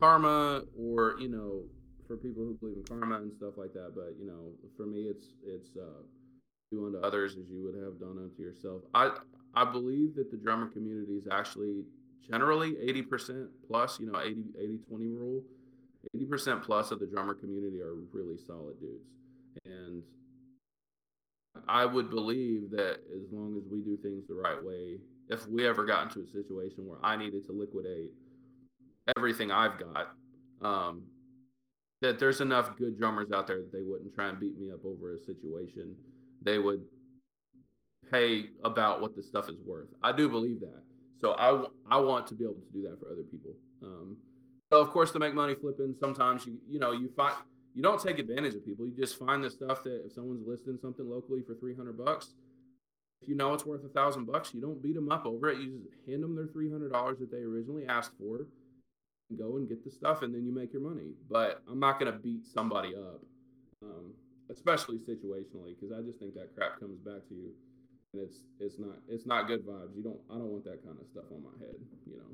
karma, or you know, for people who believe in karma and stuff like that. But you know, for me, it's it's uh, do unto others as you would have done unto yourself. I I believe that the drummer community is actually generally 80% plus, you know, 80 80 20 rule. 80% plus of the drummer community are really solid dudes. And I would believe that as long as we do things the right way, if we ever got into a situation where I needed to liquidate everything I've got, um, that there's enough good drummers out there that they wouldn't try and beat me up over a situation. They would pay about what the stuff is worth. I do believe that. So I, I want to be able to do that for other people. Um, so of course to make money flipping, sometimes you you know you find you don't take advantage of people. You just find the stuff that if someone's listing something locally for three hundred bucks, you know it's worth a thousand bucks, you don't beat them up over it. You just hand them their three hundred dollars that they originally asked for, and go and get the stuff, and then you make your money. But I'm not gonna beat somebody up, um, especially situationally, because I just think that crap comes back to you and it's it's not it's not good vibes. You don't I don't want that kind of stuff on my head, you know.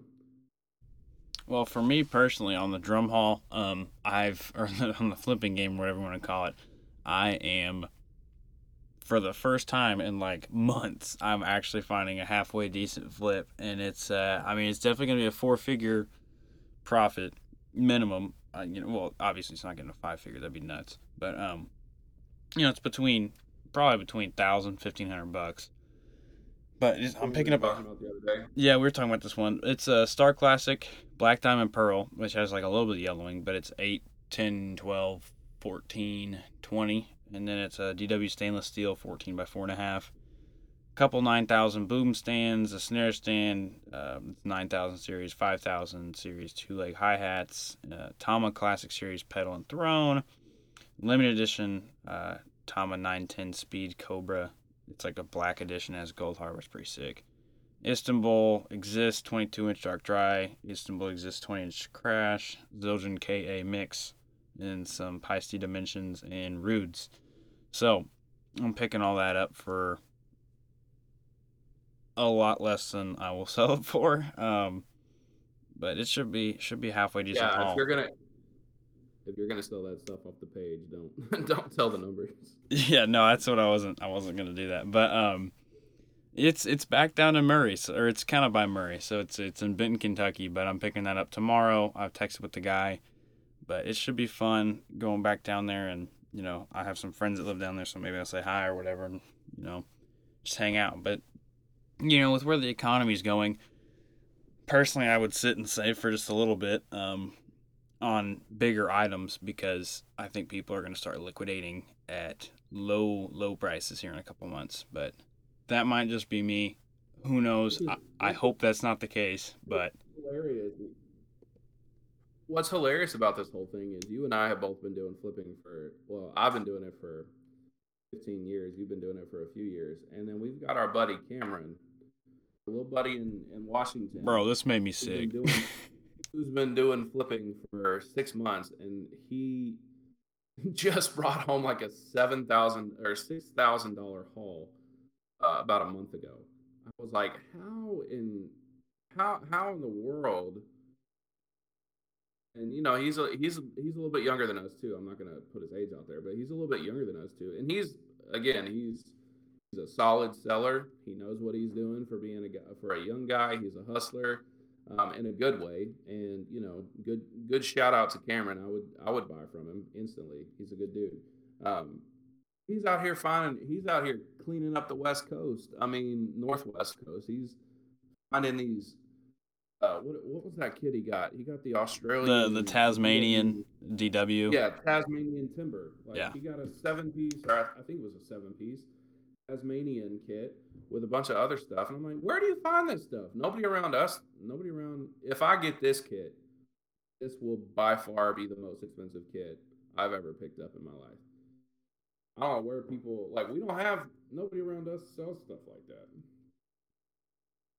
Well, for me personally, on the drum haul, um, I've [laughs] or on the flipping game, whatever you want to call it, I am for the first time in like months, I'm actually finding a halfway decent flip, and it's uh, I mean, it's definitely gonna be a four figure profit minimum. Uh, you know, well, obviously it's not getting a five figure, that'd be nuts, but um, you know, it's between probably between thousand, fifteen hundred bucks. But I'm picking up. Yeah, we were talking about this one. It's a Star Classic Black Diamond Pearl, which has like a little bit of yellowing, but it's 8, 10, 12, 14, 20. And then it's a DW stainless steel 14 by 4.5. Couple 9000 boom stands, a snare stand, um, 9000 series, 5000 series, two leg hi hats, uh, Tama Classic Series pedal and throne, limited edition uh, Tama 910 Speed Cobra. It's like a black edition as gold hardware. It's pretty sick. Istanbul Xist 22 inch dark dry. Istanbul Xist 20 inch crash. Zildjian KA mix and some Paiste dimensions and Rudes. So I'm picking all that up for a lot less than I will [laughs] sell it for. Um, but it should be should be halfway decent. Yeah, haul. if you're gonna if you're gonna sell that stuff off the page, don't [laughs] don't tell the numbers. [laughs] Yeah, no, that's what I wasn't. I wasn't gonna do that, but um, it's it's back down in Murray, so, or it's kind of by Murray, so it's it's in Benton, Kentucky. But I'm picking that up tomorrow. I've texted with the guy, but it should be fun going back down there, and you know I have some friends that live down there, so maybe I'll say hi or whatever, and you know just hang out. But you know with where the economy's going, personally, I would sit and save for just a little bit. Um, on bigger items because I think people are going to start liquidating at low low prices here in a couple months. But that might just be me. Who knows? I, I hope that's not the case. But hilarious. What's hilarious about this whole thing is you and I have both been doing flipping for well, I've been doing it for 15 years. You've been doing it for a few years, and then we've got our buddy Cameron, a little buddy in, in Washington. Bro, this made me sick. [laughs] who's been doing flipping for six months, and he [laughs] just brought home like a seven thousand or six thousand dollar haul uh, about a month ago. I was like, how in how how in the world? And you know, he's a he's he's a little bit younger than us too. I'm not gonna put his age out there, but he's a little bit younger than us too. And he's again, he's he's a solid seller. He knows what he's doing for being a guy for a young guy. He's a hustler um, in a good way. And you know, good good shout out to Cameron. I would I would buy from him instantly. He's a good dude. Um, he's out here finding. He's out here cleaning up the West Coast. I mean, Northwest Coast. He's finding these. Uh, what what was that kid he got? He got the Australian. The the Tasmanian DW. Yeah, Tasmanian timber. Like yeah. he got a seven piece, or I, I think it was a seven piece Tasmanian kit with a bunch of other stuff. And I'm like, where do you find this stuff? Nobody around us, nobody around. If I get this kit, this will by far be the most expensive kit I've ever picked up in my life. I don't know where people like we don't have nobody around us sells stuff like that.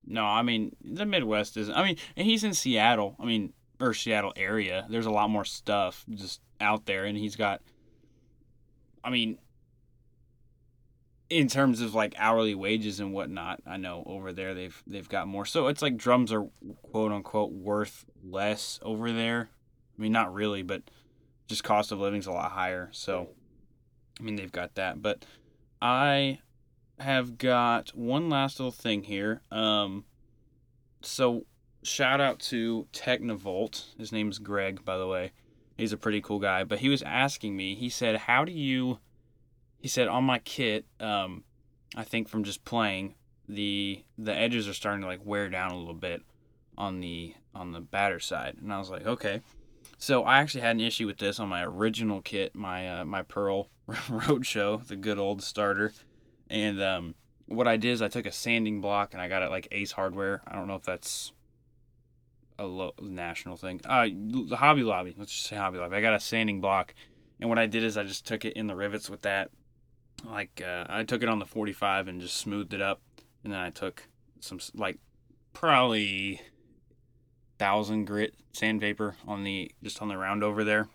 No, I mean the Midwest is. I mean, and he's in Seattle. I mean, or Seattle area. There's a lot more stuff just out there, and he's got. I mean, in terms of like hourly wages and whatnot, I know over there they've they've got more. So it's like drums are quote unquote worth less over there. I mean, not really, but just cost of living's a lot higher. So I mean, they've got that. But I have got one last little thing here. Um, so shout out to Technovolt. His name's Greg, by the way. He's a pretty cool guy. But he was asking me. He said, "How do you?" He said, "On my kit, um, I think from just playing, the the edges are starting to like wear down a little bit on the on the batter side." And I was like, "Okay." So I actually had an issue with this on my original kit, my uh, my Pearl [laughs] Roadshow, the good old starter, and um, what I did is I took a sanding block and I got it like Ace Hardware. I don't know if that's a lo- national thing. Uh, the Hobby Lobby. Let's just say Hobby Lobby. I got a sanding block, and what I did is I just took it in the rivets with that. Like uh, I took it on the 45 and just smoothed it up, and then I took some like probably thousand grit sandpaper on the just on the round over there,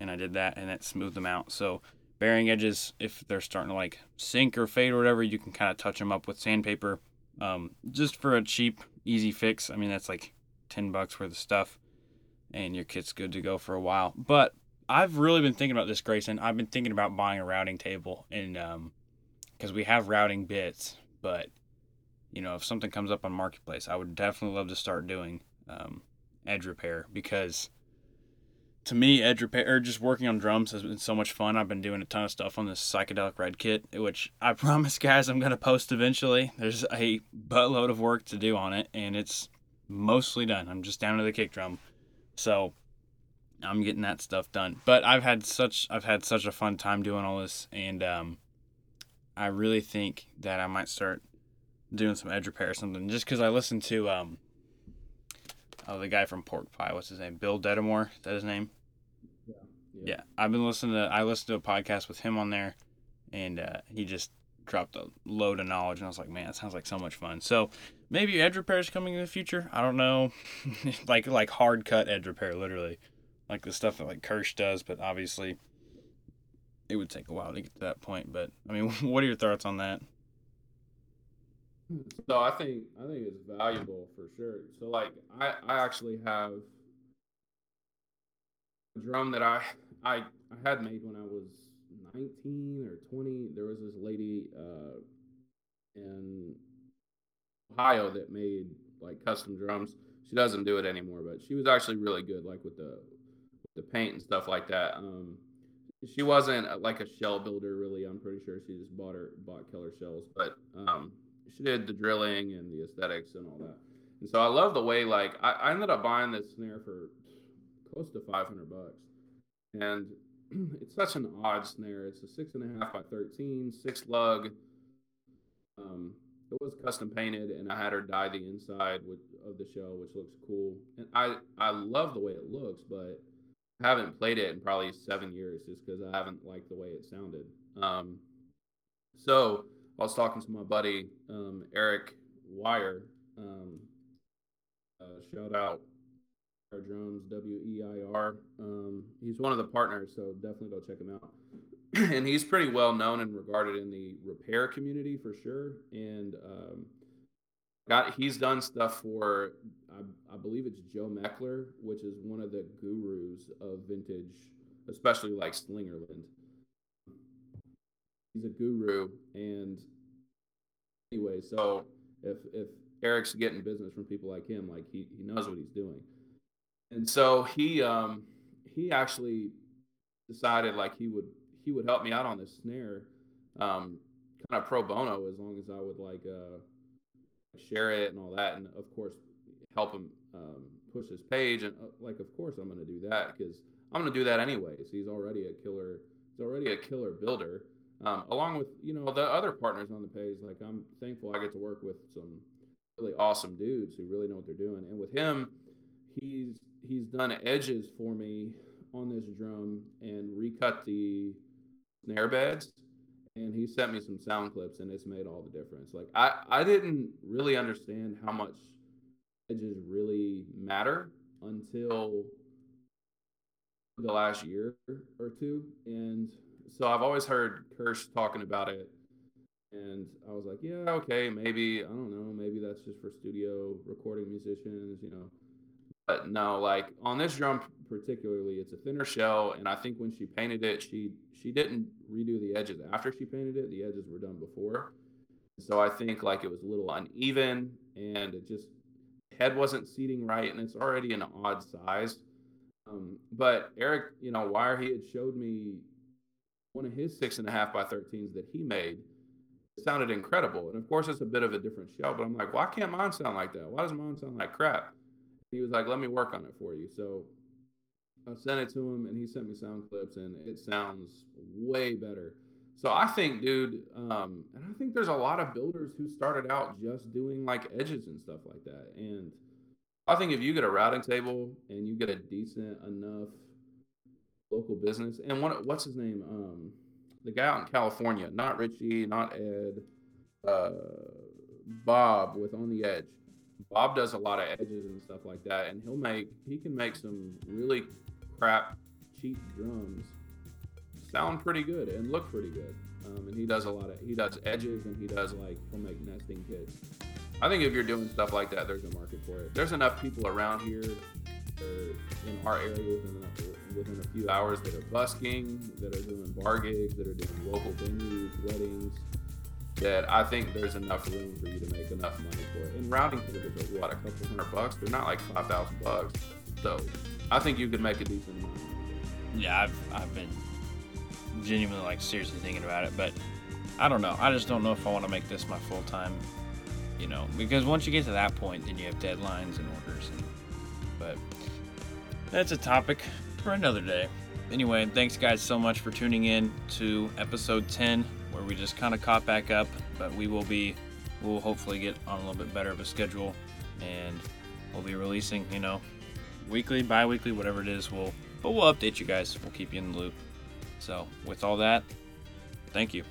and I did that and that smoothed them out. So bearing edges, if they're starting to like sink or fade or whatever, you can kind of touch them up with sandpaper, um, just for a cheap, easy fix. I mean, that's like ten bucks worth of stuff, and your kit's good to go for a while. But I've really been thinking about this, Grayson. I've been thinking about buying a routing table, and um, because we have routing bits, but you know, if something comes up on marketplace, I would definitely love to start doing um, edge repair because to me, edge repair or just working on drums has been so much fun. I've been doing a ton of stuff on this psychedelic red kit, which I [laughs] promise, guys, I'm gonna post eventually. There's a buttload of work to do on it, and it's mostly done. I'm just down to the kick drum, so I'm getting that stuff done. But I've had such I've had such a fun time doing all this, and um, I really think that I might start doing some edge repair or something. Just because I listened to um, oh the guy from Pork Pie, what's his name? Bill Detamore. Is that his name? Yeah. Yeah. I've been listening to I listened to a podcast with him on there, and uh, he just dropped a load of knowledge, and I was like, man, it sounds like so much fun. So maybe edge repair is coming in the future. I don't know, [laughs] like like hard cut edge repair, literally, like the stuff that like Kirsch does. But obviously, it would take a while to get to that point. But I mean, [laughs] what are your thoughts on that? So I think I think it's valuable for sure. So like I I actually have a drum that I I I had made when I was 19 or 20. There was this lady uh, in Ohio that made like custom drums. She doesn't do it anymore, but she was actually really good, like with the with the paint and stuff like that. Um, she wasn't uh, like a shell builder, really. I'm pretty sure she just bought her bought Keller shells, but um, she did the drilling and the aesthetics and all that. And so I love the way like I, I ended up buying this snare for close to 500 bucks, and [clears throat] it's such an odd snare. It's a six and a half by 13, six lug. Um, it was custom painted, and I had her dye the inside with, of the shell, which looks cool. And I I love the way it looks, but I haven't played it in probably seven years just because I haven't liked the way it sounded. Um, so I was talking to my buddy um, Eric Weir. Um, uh, shout out our drums, W E I R. Um, he's one of the partners, so definitely go check him out. [clears throat] and he's pretty well known and regarded in the repair community for sure. And um, got he's done stuff for I, I, believe it's Joe Meckler, which is one of the gurus of vintage, especially like Slingerland. He's a guru, and anyway, so if if Eric's getting business from people like him, like he he knows what he's doing and so he um he actually decided like he would he would help me out on this snare um kind of pro bono as long as i would like uh share it and all that. And of course help him um, push his page. And uh, like of course i'm going to do that because i'm going to do that anyways. He's already a killer he's already a killer builder. Um, along with you know the other partners on the page like i'm thankful i get to work with some really awesome dudes who really know what they're doing. And with him he's he's done edges for me on this drum and recut the snare beds and he sent me some sound clips and it's made all the difference. Like i i didn't really understand how much edges really matter until the last year or two. And so i've always heard kirsch talking about it and i was like yeah okay maybe i don't know maybe that's just for studio recording musicians you know but no, like on this drum particularly, it's a thinner shell, and I think when she painted it, she she didn't redo the edges after she painted it. The edges were done before, so I think like it was a little uneven, and it just head wasn't seating right, and it's already an odd size. Um, but Eric, you know, Weir, he had showed me one of his six and a half by 13s that he made. It sounded incredible. And of course, it's a bit of a different shell, but I'm like, why can't mine sound like that? Why does mine sound like crap? He was like, let me work on it for you. So I sent it to him and he sent me sound clips and it sounds way better. So I think, dude, um, and I think there's a lot of builders who started out just doing like edges and stuff like that. And I think if you get a routing table and you get a decent enough local business, and what what's his name? Um, the guy out in California, not Richie, not Ed, uh, Bob with On the Edge. Bob does a lot of edges and stuff like that, and he'll make he can make some really crap cheap drums sound pretty good and look pretty good. Um, and he does a lot of he does edges and he does like he'll make nesting kits. I think if you're doing stuff like that, there's a market for it. There's enough people around here in our area within, enough, within a few hours that are busking, that are doing bar gigs, that are doing local venues, weddings, that I think there's enough room for you to make enough money for it. And routing tables are what a couple hundred bucks. They're not like five thousand bucks. So I think you could make a decent amount. Yeah, I've I've been genuinely like seriously thinking about it, but I don't know. I just don't know if I want to make this my full time. You know, because once you get to that point, then you have deadlines and orders. And, but that's a topic for another day. Anyway, thanks guys so much for tuning in to episode 10, where we just kind of caught back up. But we will be, we'll hopefully get on a little bit better of a schedule, and we'll be releasing, you know, weekly, bi-weekly, whatever it is. We'll, but we'll update you guys. We'll keep you in the loop. So, with all that, thank you.